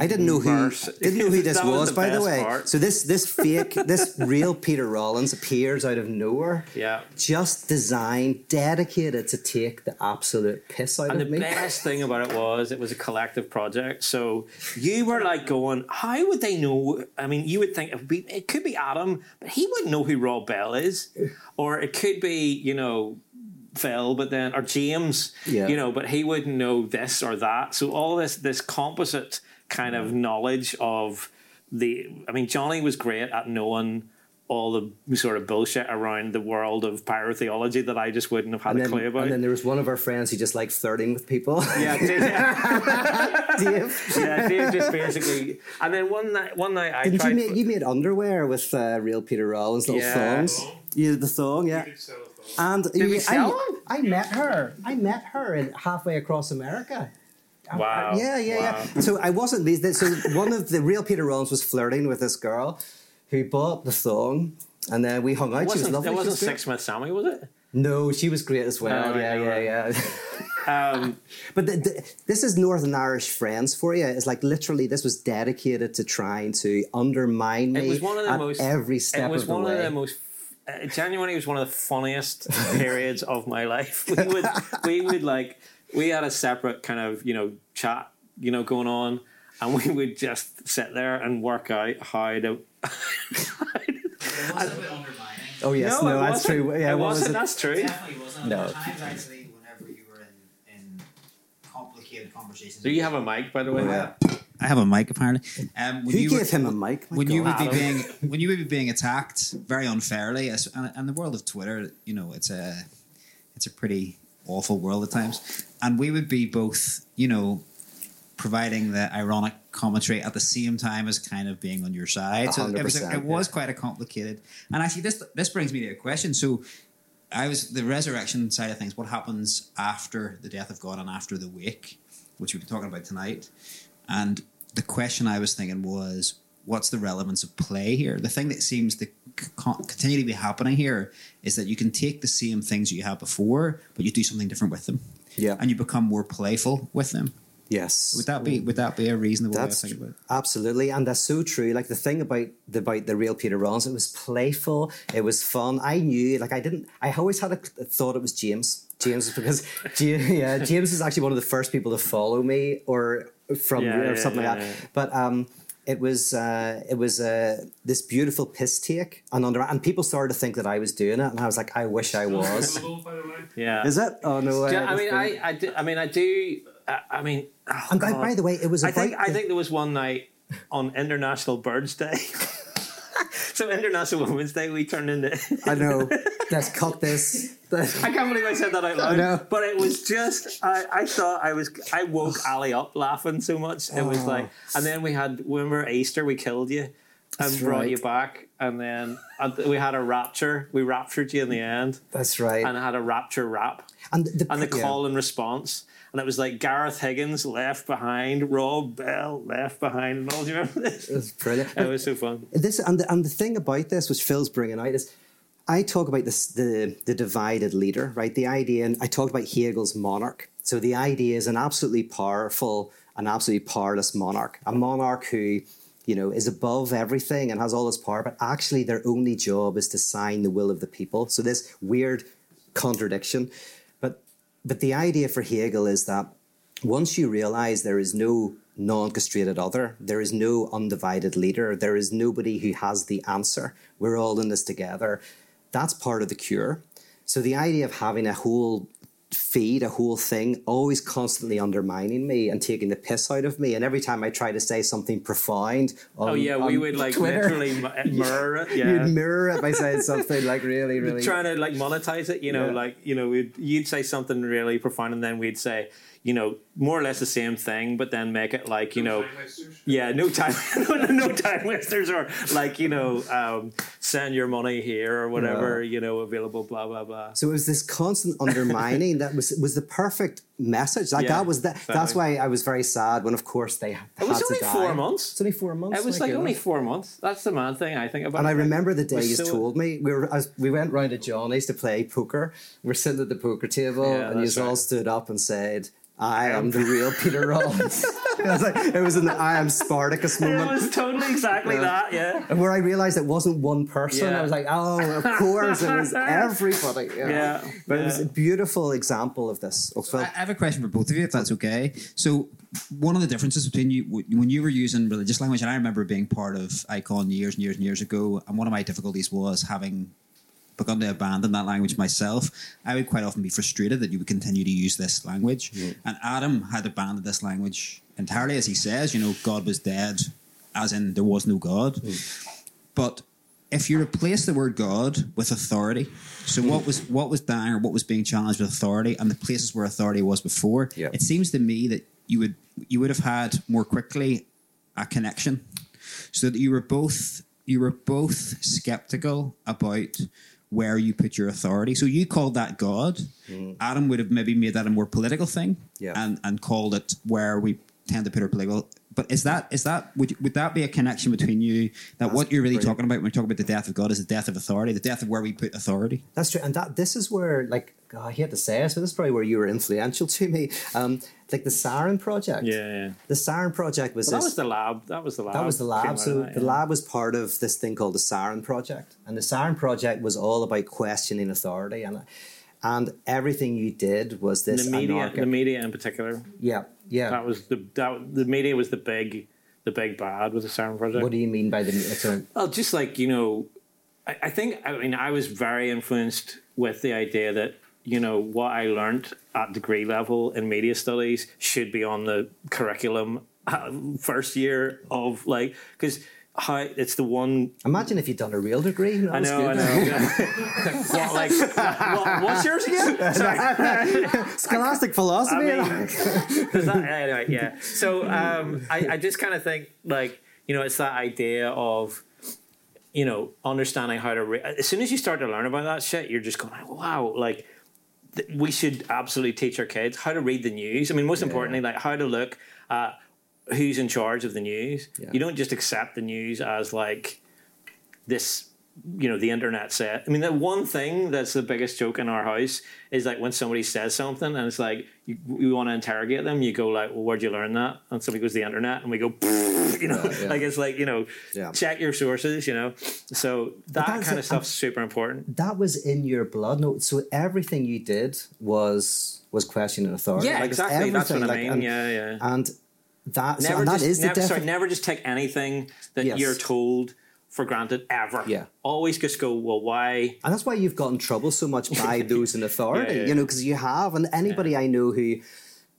I didn't know who didn't know who this *laughs* was was, by the way. part. So this this fake, *laughs* this real Peter Rollins appears out of nowhere, yeah. just designed, dedicated to take the absolute piss out And of the best thing about it was it was a collective project. So *laughs* you were like going, how would they know? I mean, you would think it, would be, it could be Adam, but he wouldn't know who Rob Bell is. Or it could be, you know, Phil, but then or James, Yeah. you know, but he wouldn't know this or that. So all this this composite kind of knowledge of the. I mean, Johnny was great at knowing all the sort of bullshit around the world of pyrotheology that I just wouldn't have had And a clue about. and then there was one of our friends who just liked flirting with people. yeah, *laughs* Dave, yeah, Dave. yeah, Dave just basically. And then one night, one night I Didn't tried. you make you made underwear with uh, real Peter Rollins little Yeah. thongs? You did the thong, yeah. And we I. I met her. I met her in halfway across America. I- Wow. yeah, yeah, Wow. yeah. So I wasn't these. So one of the real Peter Rollins was flirting with this girl who bought the thong, and then we hung out. it she was lovely. it wasn't was great. Six Smith Sammy, was it? No, she was great as well. Oh, yeah, yeah, yeah. Um, *laughs* But the, the, this is Northern Irish Friends for you. It's like literally this was dedicated to trying to undermine me it was one of the at most every step It was of the one way. of the most. Uh, genuinely, was one of the funniest *laughs* periods of my life. We would, we would like, we had a separate kind of you know chat, you know, going on, and we would just sit there and work out how *laughs* to. It was a bit undermining. oh yes, no, no, that's wasn't. true. Yeah, it what was wasn't. it? That's true. It definitely wasn't. No. Times actually whenever you were in, in complicated conversations. Do you have a mic, by the way? Yeah. I have a mic apparently. Um, when Who you gave were, him a mic? My when you God. would be being when you would be being attacked very unfairly, as, and, and the world of Twitter, you know, it's a it's a pretty awful world at times, and we would be both, you know, providing the ironic commentary at the same time as kind of being on your side. So it was 100%, it was yeah. quite a complicated. And actually, this this brings me to a question. So. I was the resurrection side of things. What happens after the death of God and after the wake, which we've been talking about tonight, and the question I was thinking was, what's the relevance of play here? The thing that seems to continue to be happening here is that you can take the same things you had before, but you do something different with them, Yeah. and you become more playful with them. Yes. Would that be would that be a reasonable That's way to think about it? absolutely, and that's so true. Like the thing about the about the real Peter Rollins, it was playful, it was fun. I knew, like I didn't, I always had a thought it was James. James because Ja- yeah, *laughs* James is actually one of the first people to follow me or from Yeah, or something yeah, like that. But um, it was uh, it was uh, this beautiful piss take, and under and people started to think that I was doing it, and I was like, I wish I was. Yeah. Is it? Oh no! Do you- uh, I mean, I, I, do, I mean, I do. I, I mean, oh, And by, by the way, it was I about think I think there was one night on International Birds Day. *laughs* *laughs* so International Women's Day, we turned into. I know. Let's cut this. I can't believe I said that out loud. know. But it was just I, I thought I was I woke *sighs* Ali up laughing so much. It was Oh. like and then we had remember Easter we killed you and That's brought right. you back and then we had a rapture. We raptured you in the end That's right. and I had a rapture rap And the, and the yeah. call and response. And it was like Gareth Higgins left behind, Rob Bell left behind, and all. Do you remember this? It was brilliant. It was so fun. This and the, and the thing about this, which Phil's bringing out, is I talk about this the the divided leader, right? The idea, and I talked about Hegel's monarch. So the idea is an absolutely powerful, an absolutely powerless monarch, a monarch who, you know, is above everything and has all this power, but actually their only job is to sign the will of the people. So this weird contradiction, but the idea for Hegel is that once you realize there is no non-castrated other, there is no undivided leader, there is nobody who has the answer. We're all in this together. That's part of the cure. So the idea of having a whole feed, a whole thing, always constantly undermining me and taking the piss out of me. And every time I try to say something profound, oh, on, Oh yeah, we would like Twitter, literally mirror uh, *laughs* it. Yeah. You'd mirror it by saying *laughs* something like really, really. trying to like monetize it, you know, Yeah. like you know, we'd, you'd say something really profound, and then we'd say, you know, more or less the same thing, but then make it like, you know, yeah, no time, *laughs* no, no, no time wasters, or like, you know, um, send your money here or whatever, you know, available, blah blah blah. So it was this constant undermining that was was the perfect message. Like Yeah, that was that. That's why I was very sad when, of course, they had It was to only die. four months. It's only four months. It was like only four months. That's the mad thing I think about. And I remember the day you so- told me we were as we went round to Johnny's to play poker. We're sitting at the poker table, Yeah, and you that's all right. stood up and said, "I am um, the real Peter *laughs* Rollins." *laughs* it was like it was an I am Spartacus moment. It was totally exactly Yeah. that. Yeah. and where I realized it wasn't one person, Yeah. I was like, "Oh, of course, it was *laughs* everybody." Yeah, Yeah, but it was a beautiful example of this. Oh, Phil. I I have a question for both of you, if that's okay. So, one of the differences between you when you were using religious language, and I remember being part of Ikon years and years and years ago, and one of my difficulties was having begun to abandon that language myself, I would quite often be frustrated that you would continue to use this language. And Adam had abandoned this language entirely, as he says. You know, God was dead, as in there was no God. Hmm. But if you replace the word God with authority, so hmm. what was what was dying or what was being challenged with authority, and the places where authority was before, Yeah. it seems to me that you would you would have had more quickly a connection, so that you were both you were both skeptical about where you put your authority. So you called that God. Hmm. Adam would have maybe made that a more political thing, Yeah. and and called it where we tend to put our political. But is that is that would would that be a connection between you that what you're really brilliant. talking about when we talk about the death of God is the death of authority, the death of where we put authority? That's true, and that this is where, like, God, I hate to say it, but this is probably where you were influential to me. Um, like the Siren Project. Yeah, yeah. The Siren Project was Well, that this. was the lab. That was the lab. That was the lab. out So of that, the lab was part of this thing called the Siren Project, and the Siren Project was all about questioning authority, and and everything you did was this the media, anarchic. the media in particular. yeah, yeah. That was the that, the media was the big the big bad with the Siren Project. what do you mean by the? It's a, Well, just like you know, I, I think I mean I was very influenced with the idea that you know what I learned at degree level in media studies should be on the curriculum uh, first year of like because how it's the one imagine if you'd done a real degree. I know I good. know what like what, what's yours again? *laughs* *laughs* Scholastic philosophy. I mean, *laughs* that, anyway, yeah. So um, I, I just kind of think like you know it's that idea of you know understanding how to. Re- as soon as you start to learn about that shit, you're just going, wow, like th- we should absolutely teach our kids how to read the news. I mean, most importantly, like how to look at who's in charge of the news. Yeah. You don't just accept the news as like this you know the internet said i mean the one thing that's the biggest joke in our house is like when somebody says something and it's like you, you want to interrogate them you go like well where'd you learn that and somebody goes the internet and we go *laughs* you know Yeah, yeah. like it's like you know check your sources you know so that kind of stuff's um, super important that was in your blood. No, so everything you did was was questioning authority. yeah Like, exactly that's what i everything, like, mean and, yeah yeah And that, so, never and that just is the never, sorry, never just take anything that Yes. you're told for granted ever Yeah. always just go well why And that's why you've gotten trouble so much by *laughs* those in authority, Yeah, yeah, you know, because you have. And anybody I know who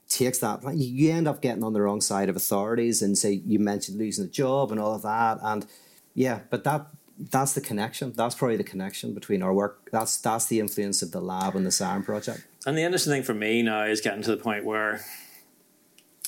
takes that, you end up getting on the wrong side of authorities and say, you mentioned losing a job and all of that. And yeah, but that. That's the connection. That's probably the connection between our work. That's that's the influence of the lab and the Siren project. And the interesting thing for me now is getting to the point where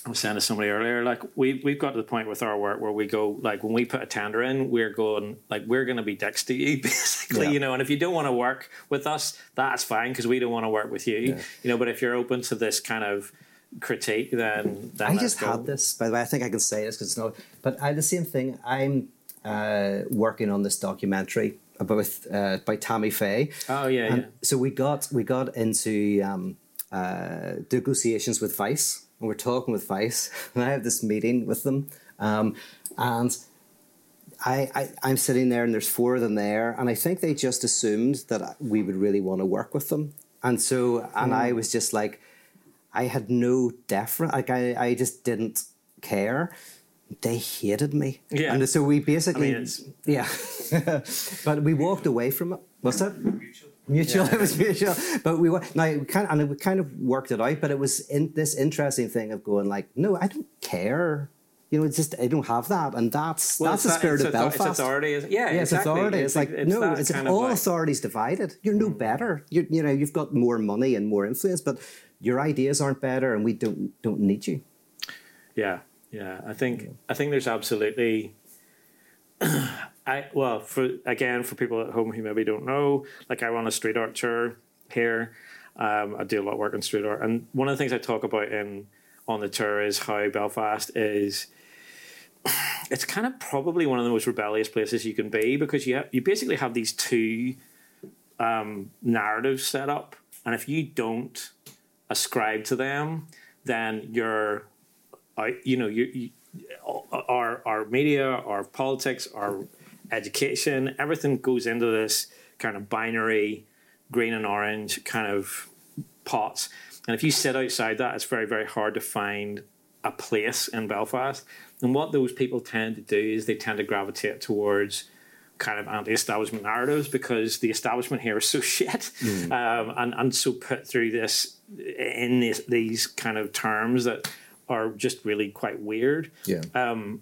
was saying to somebody earlier, like we we've got to the point with our work where we go like when we put a tender in, we're going like we're going to be dicks to you basically, Yeah. you know. And if you don't want to work with us, that's fine because we don't want to work with you, Yeah. you know. But if you're open to this kind of critique, then, then I just had this, by the way. I think I can say this because it's not. But I the same thing. I'm uh, working on this documentary about uh, by Tammy Faye. Oh yeah, yeah. So we got we got into um, uh, negotiations with Vice, and we're talking with Vice, *laughs* and I have this meeting with them, um, and I, I I'm sitting there, and there's four of them there, and I think they just assumed that we would really want to work with them, and so and I Hmm. was just like, I had no deference, like I I just didn't care. They hated me, Yeah. and so we basically, I mean, yeah, *laughs* but we walked away from it. What's that? Mutual. It was *laughs* mutual. But we were now we kind of, and we kind of worked it out. But it was in this interesting thing of going like, no, I don't care. You know, it's just I don't have that, and that's Well, that's the spirit it's of Belfast. It's authority, is yeah, yeah, it's exactly. authority. It's, like no, it's all like- authorities divided. You're no hmm. better. You you know, you've got more money and more influence, but your ideas aren't better, and we don't don't need you. Yeah, yeah. I think I think there's absolutely. *clears throat* I well for again for people at home who maybe don't know, like I run a street art tour here. Um, I do a lot of work in street art, and one of the things I talk about in on the tour is how Belfast is. *sighs* It's kind of probably one of the most rebellious places you can be because you have, you basically have these two um, narratives set up, and if you don't ascribe to them, then you're I, you know, you, you, our our media, our politics, our education, everything goes into this kind of binary green and orange kind of pots. And if you sit outside that, it's very very hard to find a place in Belfast. And what those people tend to do is they tend to gravitate towards kind of anti-establishment narratives because the establishment here is so *laughs* shit um, and and so put through this in this, these kind of terms that are just really quite weird. Yeah. Um,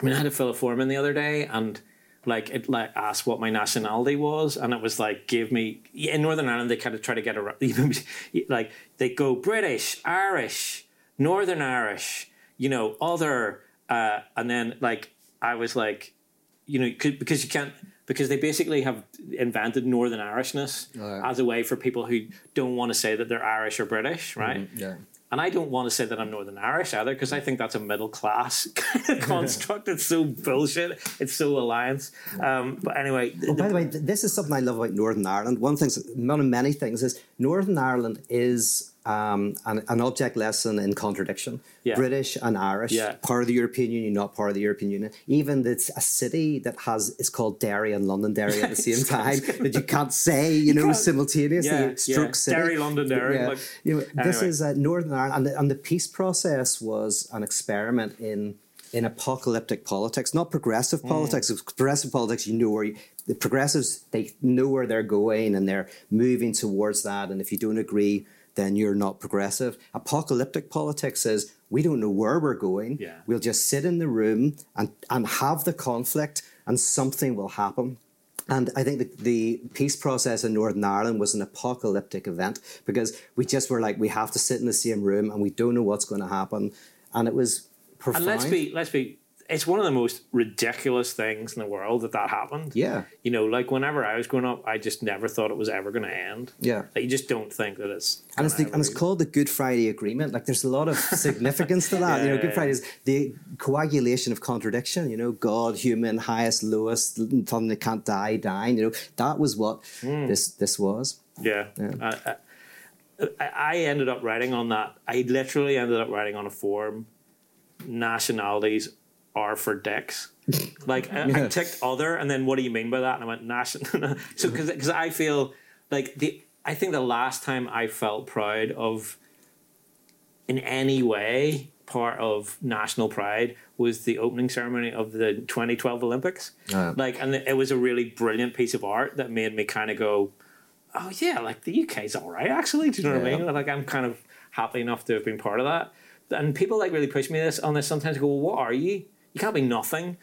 I mean, I had a form in the other day, and like it like asked what my nationality was, and it was like give me in Northern Ireland they kind of try to get around, *laughs* like they go British, Irish, Northern Irish, you know, other, uh, and then like I was like, you know, because you can't. Because they basically have invented Northern Irishness as a way for people who don't want to say that they're Irish or British, right? Yeah. And I don't want to say that I'm Northern Irish either because I think that's a middle class *laughs* kind of construct. It's so bullshit. It's so alliance. Um, but anyway, Oh, by the way, this is something I love about Northern Ireland. One thing, one of many things, is Northern Ireland is um, an, an object lesson in contradiction. Yeah. British and Irish, Yeah. part of the European Union, not part of the European Union. Even it's a city that has it's called Derry and Londonderry at the same *laughs* time that you can't say, you know, can't- simultaneously. Yeah, Stroke yeah. City. Derry, Londonderry, Yeah. like- you know, this is uh, Northern Ireland, and the, and the peace process was an experiment in in apocalyptic politics, not progressive Hmm. politics. Progressive politics, you know where you, the progressives they know where they're going and they're moving towards that. And if you don't agree, then you're not progressive. Apocalyptic politics is we don't know where we're going. Yeah. We'll just sit in the room and and have the conflict, and something will happen. And I think the, the peace process in Northern Ireland was an apocalyptic event because we just were like, we have to sit in the same room and we don't know what's going to happen. And it was profound. and let's be let's be. It's one of the most ridiculous things in the world that that happened. Yeah. You know, like whenever I was growing up, I just never thought it was ever going to end. Yeah. Like you just don't think that it's. And it's, the, and it's called the Good Friday Agreement. Like, there's a lot of *laughs* significance to that. Yeah, you know, Good yeah. Friday is the coagulation of contradiction. You know, God, human, highest, lowest, something that can't die, dying. You know, that was what Hmm. this this was. Yeah. I, I, I ended up writing on that. I literally ended up writing on a form. Nationalities are for dicks. *laughs* Like I, I ticked other, and then what do you mean by that? And I went national. *laughs* so because because I feel like the I think the last time I felt proud of in any way part of national pride was the opening ceremony of the 2012 Olympics. Ah. Like, and it was a really brilliant piece of art that made me kind of go, "Oh yeah, like the UK's all right actually." Do you know what I mean? Like, I'm kind of happy enough to have been part of that. And people like really push me this on this sometimes. Go, well, what are you? You can't be nothing.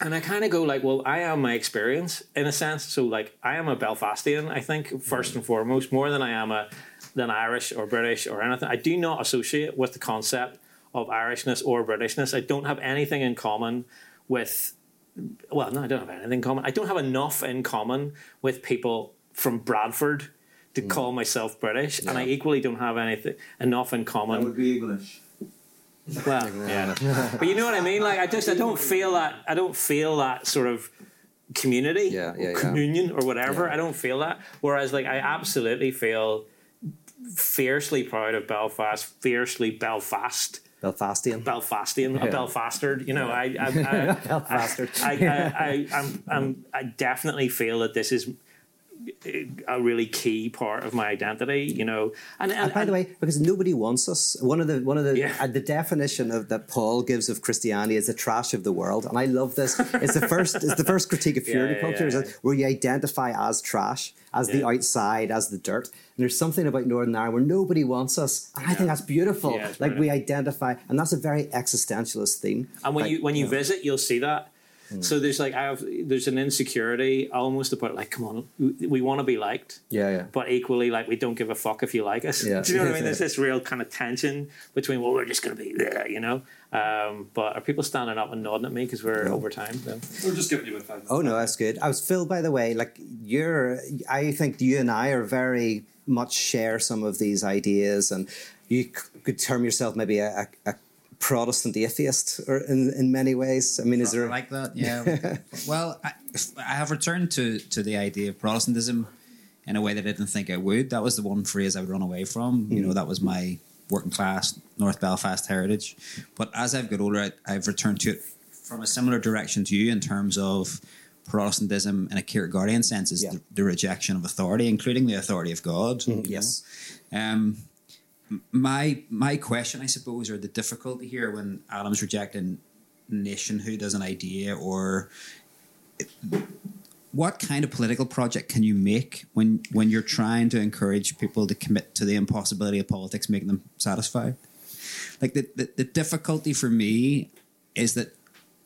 And I kind of go like, well, I am my experience in a sense. So like, I am a Belfastian. I think first and foremost, more than I am a than Irish or British or anything. I do not associate with the concept of Irishness or Britishness. I don't have anything in common with. Well, no, I don't have anything in common. I don't have enough in common with people from Bradford to hmm. call myself British, and I equally don't have anything enough in common. That would be English. Well, *laughs* yeah, but you know what I mean. Like, I just I don't feel that I don't feel that sort of community, Yeah, yeah, or yeah. communion, or whatever. Yeah. I don't feel that. Whereas, like, I absolutely feel fiercely proud of Belfast, fiercely Belfast. Belfastian. Belfastian, a Yeah. Belfastard. You know, I, I, I, *laughs* Belfastard. I, I, I, I'm, I'm, I definitely feel that this is a really key part of my identity. You know, and, and, And by the way, because nobody wants us, one of the one of the Yeah. uh, the definition of that Paul gives of Christianity is the trash of the world, and I love this. It's the first it's the first critique of *laughs* purity yeah, culture, is yeah. that where you identify as trash, as the outside, as the dirt. And there's something about Northern Ireland where nobody wants us, and I think that's beautiful. Like we identify, and that's a very existentialist theme. And when Like, you when you visit, you'll see that. Hmm. So there's like I have there's an insecurity almost about like come on we, we want to be liked yeah, yeah. but equally like we don't give a fuck if you like us Yeah. *laughs* do you know what I mean there's *laughs* this real kind of tension between well we're just gonna be there you know um, but are people standing up and nodding at me because we're over time then? We're just giving you about five. Oh no, that's good. I was Phil. By the way, like you're, I think you and I are very much share some of these ideas, and you could term yourself maybe a, a, a Protestant atheist, or in in many ways. I mean, is there? like that? *laughs* Yeah. well, I, I have returned to to the idea of Protestantism in a way that I didn't think I would. That was the one phrase I would run away from. You know, that was my working class North Belfast heritage. But as I've got older, I, I've returned to it from a similar direction to you in terms of Protestantism in a Kierkegaardian sense is Yeah. the, the rejection of authority, including the authority of God. know. yes. Um, my my question, I suppose, or the difficulty here when Adam's rejecting nationhood as an idea, or what kind of political project can you make when when you're trying to encourage people to commit to the impossibility of politics, making them satisfied? Like the, the, the difficulty for me is that,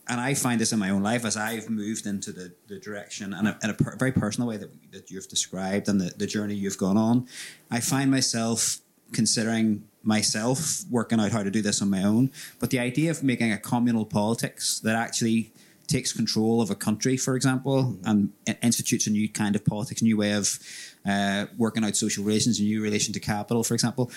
and I find this in my own life as I've moved into the, the direction and a, in a per, very personal way that, that you've described and the, the journey you've gone on, I find myself considering myself working out how to do this on my own. But the idea of making a communal politics that actually takes control of a country, for example, and institutes a new kind of politics, a new way of uh, working out social relations, a new relation to capital, for example.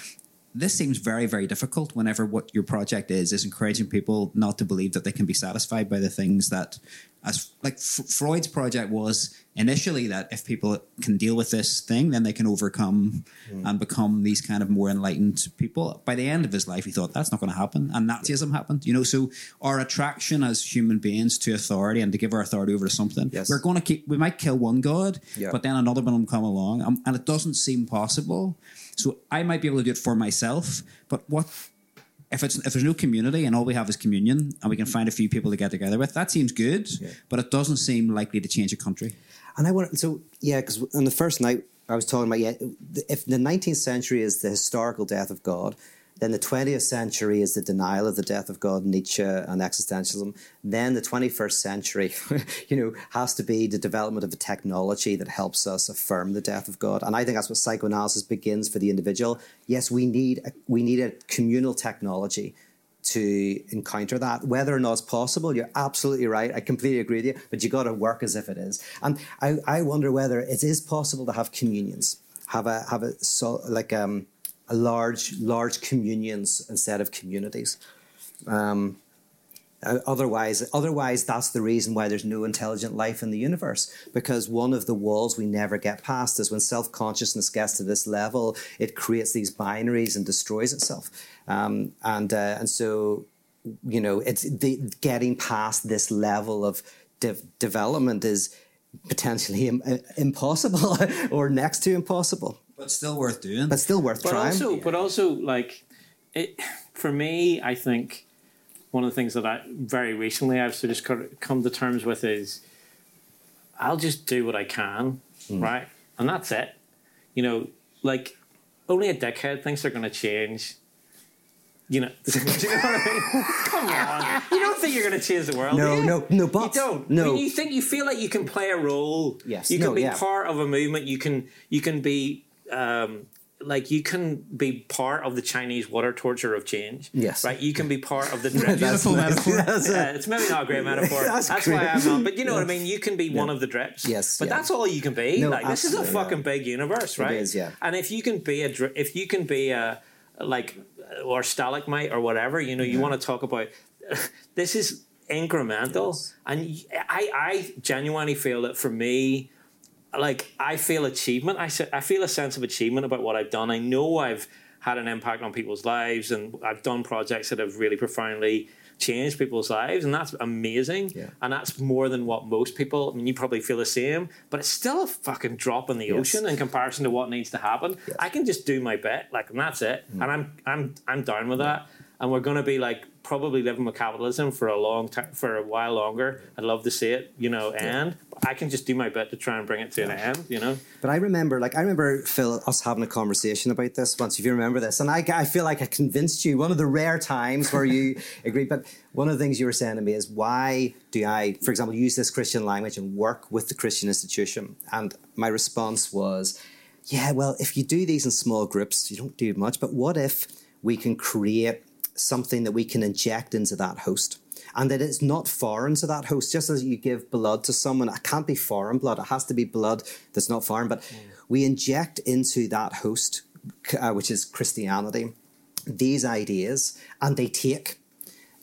This seems very, very difficult whenever what your project is is encouraging people not to believe that they can be satisfied by the things that, as like F- Freud's project was initially that if people can deal with this thing, then they can overcome and become these kind of more enlightened people. By the end of his life, he thought that's not going to happen, and Nazism happened. You know, so our attraction as human beings to authority and to give our authority over to something, Yes. we're going to keep. We might kill one god, Yeah. but then another one will come along, um, and it doesn't seem possible. So I might be able to do it for myself, but what? If it's if there's no community and all we have is communion and we can find a few people to get together with, that seems good, but it doesn't seem likely to change a country. And I want so yeah, because on the first night I was talking about yeah, if the nineteenth century is the historical death of God, then the twentieth century is the denial of the death of God, Nietzsche and existentialism. Then the twenty first century, *laughs* you know, has to be the development of a technology that helps us affirm the death of God. And I think that's what psychoanalysis begins for the individual. Yes, we need a, we need a communal technology to encounter that. Whether or not it's possible, you're absolutely right. I completely agree with you, but you got to work as if it is. And I, I wonder whether it is possible to have communions, have a have a so like um large large communions instead of communities. Um, uh, otherwise, otherwise, that's the reason why there's no intelligent life in the universe. Because one of the walls we never get past is when self consciousness gets to this level, it creates these binaries and destroys itself. Um, and uh, and so, you know, it's the, getting past this level of de- development is potentially Im- uh, impossible *laughs* or next to impossible, But still worth doing. but still worth trying. but trying. also, but also, like, it for me, I think one of the things that I very recently I've sort of co- come to terms with is I'll just do what I can, hmm. right, and that's it. You know, like only a dickhead thinks they're going to change. You know, *laughs* do you know what I mean? Come on, you don't think you're going to change the world? No, do you? no, no, but- you don't. no. I mean, you think you feel like you can play a role. Yes, you can no, be yeah. part of a movement. You can you can be um, like you can be part of the Chinese water torture of change. Yes. right. You can be part of the *laughs* Beautiful metaphor. *laughs* That's it. Uh, it's maybe not a great metaphor. *laughs* That's That's, why I'm not. But you know what I mean. You can be one of the drips. Yes, but yeah. that's all you can be. No, like this is a absolutely, fucking big universe, right? is, yeah. And if you can be a dri- if you can be a like or stalagmite or whatever, you know, you want to talk about. this is incremental, Yes. and I genuinely feel that for me like I feel achievement. I se- I feel a sense of achievement about what I've done. I know I've had an impact on people's lives, and I've done projects that have really profoundly changed people's lives, and that's amazing. Yeah. And that's more than what most people. I mean, you probably feel the same, but it's still a fucking drop in the Yes. ocean in comparison to what needs to happen. Yes. I can just do my bit, like, and that's it. Mm. And I'm I'm I'm down with that. And we're going to be like probably living with capitalism for a long time, for a while longer. I'd love to see it, you know, end. But I can just do my bit to try and bring it to an end, you know. But I remember, like, I remember Phil us having a conversation about this once. If you remember this, and I, I feel like I convinced you. One of the rare times where you *laughs* agreed. But one of the things you were saying to me is, why do I, for example, use this Christian language and work with the Christian institution? And my response was, yeah, well, if you do these in small groups, you don't do much. But what if we can create something that we can inject into that host? And that it's not foreign to that host, just as you give blood to someone, it can't be foreign blood. It has to be blood that's not foreign. But we inject into that host, uh, which is Christianity, these ideas, and they take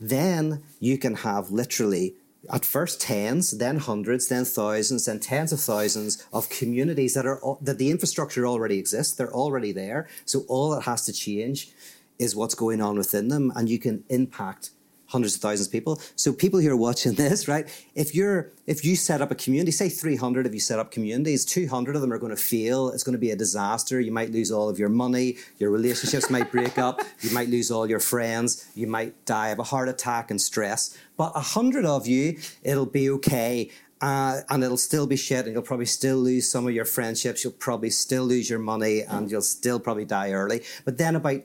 then you can have literally at first tens, then hundreds, then thousands, then tens of thousands of communities that are that the infrastructure already exists. They're already there. So all that has to change is what's going on within them, and you can impact hundreds of thousands of people. So people who are watching this, right? If you're if you set up a community, say 300 of you set up communities, 200 of them are going to fail. It's going to be a disaster. You might lose all of your money. Your relationships might break up. *laughs* You might lose all your friends. You might die of a heart attack and stress. But a hundred of you, it'll be okay. uh, and it'll still be shit, and you'll probably still lose some of your friendships. You'll probably still lose your money, and you'll still probably die early. But then about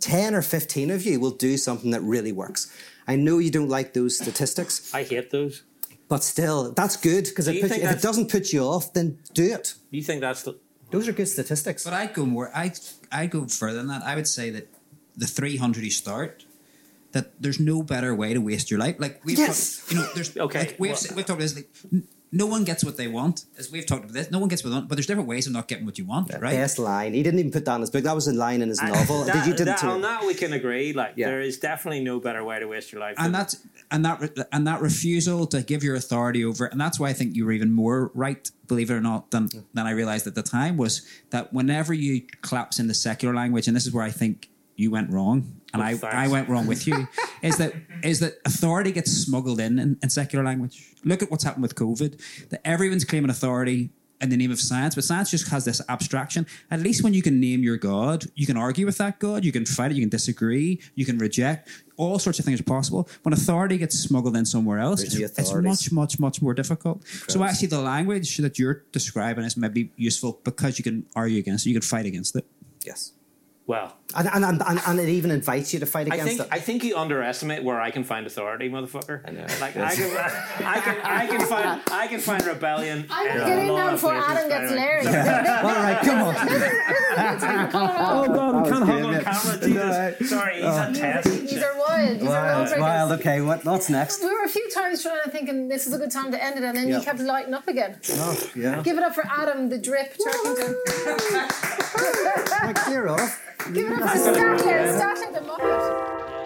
10 or 15 of you will do something that really works. I know you don't like those statistics, I hate those. but still, that's good because it you puts- think if it doesn't put you off, then do it. You think that's the Those are good statistics. But I'd go more. I I go further than that. I would say that the three hundred you start. That there's no better way to waste your life. Like we've, Yes. talked, you know, there's Okay, Like we've well- we've talked about this. Like, n- no one gets what they want. As we've talked about this, no one gets what they want. But there's different ways of not getting what you want, right? Best line. He didn't even put that in his book. That was a line in his novel. That- Did you didn't that- too? on that we can agree. Like Yeah. there is definitely no better way to waste your life. and than- that's and that re- and that refusal to give your authority over and that's why I think you were even more right believe it or not than mm. than I realized at the time was that whenever you collapse in the secular language and this is where I think you went wrong and I. I went wrong with you *laughs* is that is that authority gets smuggled in, in in secular language look at what's happened with COVID that everyone's claiming authority in the name of science, but science just has this abstraction. At least when you can name your God, you can argue with that God, you can fight it, you can disagree, you can reject. All sorts of things are possible. When authority gets smuggled in somewhere else, it's, it's much, much, much more difficult. So actually, the language that you're describing is maybe useful because you can argue against it, you can fight against it. yes. well. And, and, and, and, and it even invites you to fight I against think it. I think you underestimate where I can find authority, motherfucker. I know. Like I can, I can, I can find, I can find rebellion. I'm in a getting lot before Adam gets anyway. Larry. *laughs* All right, come on. *laughs* Oh god, we can't hug on good. camera. No, Jesus. Sorry, he's oh. a test. These are wild. These are Wild, wild wild. Okay, what, what's next? We were a few times trying to think, and this is a good time to end it, and then Yeah. you kept lighting up again. Oh, yeah. Give it up for Adam, the drip Turkington. Like, *laughs* clear off. Give it up Starting, starting the moment.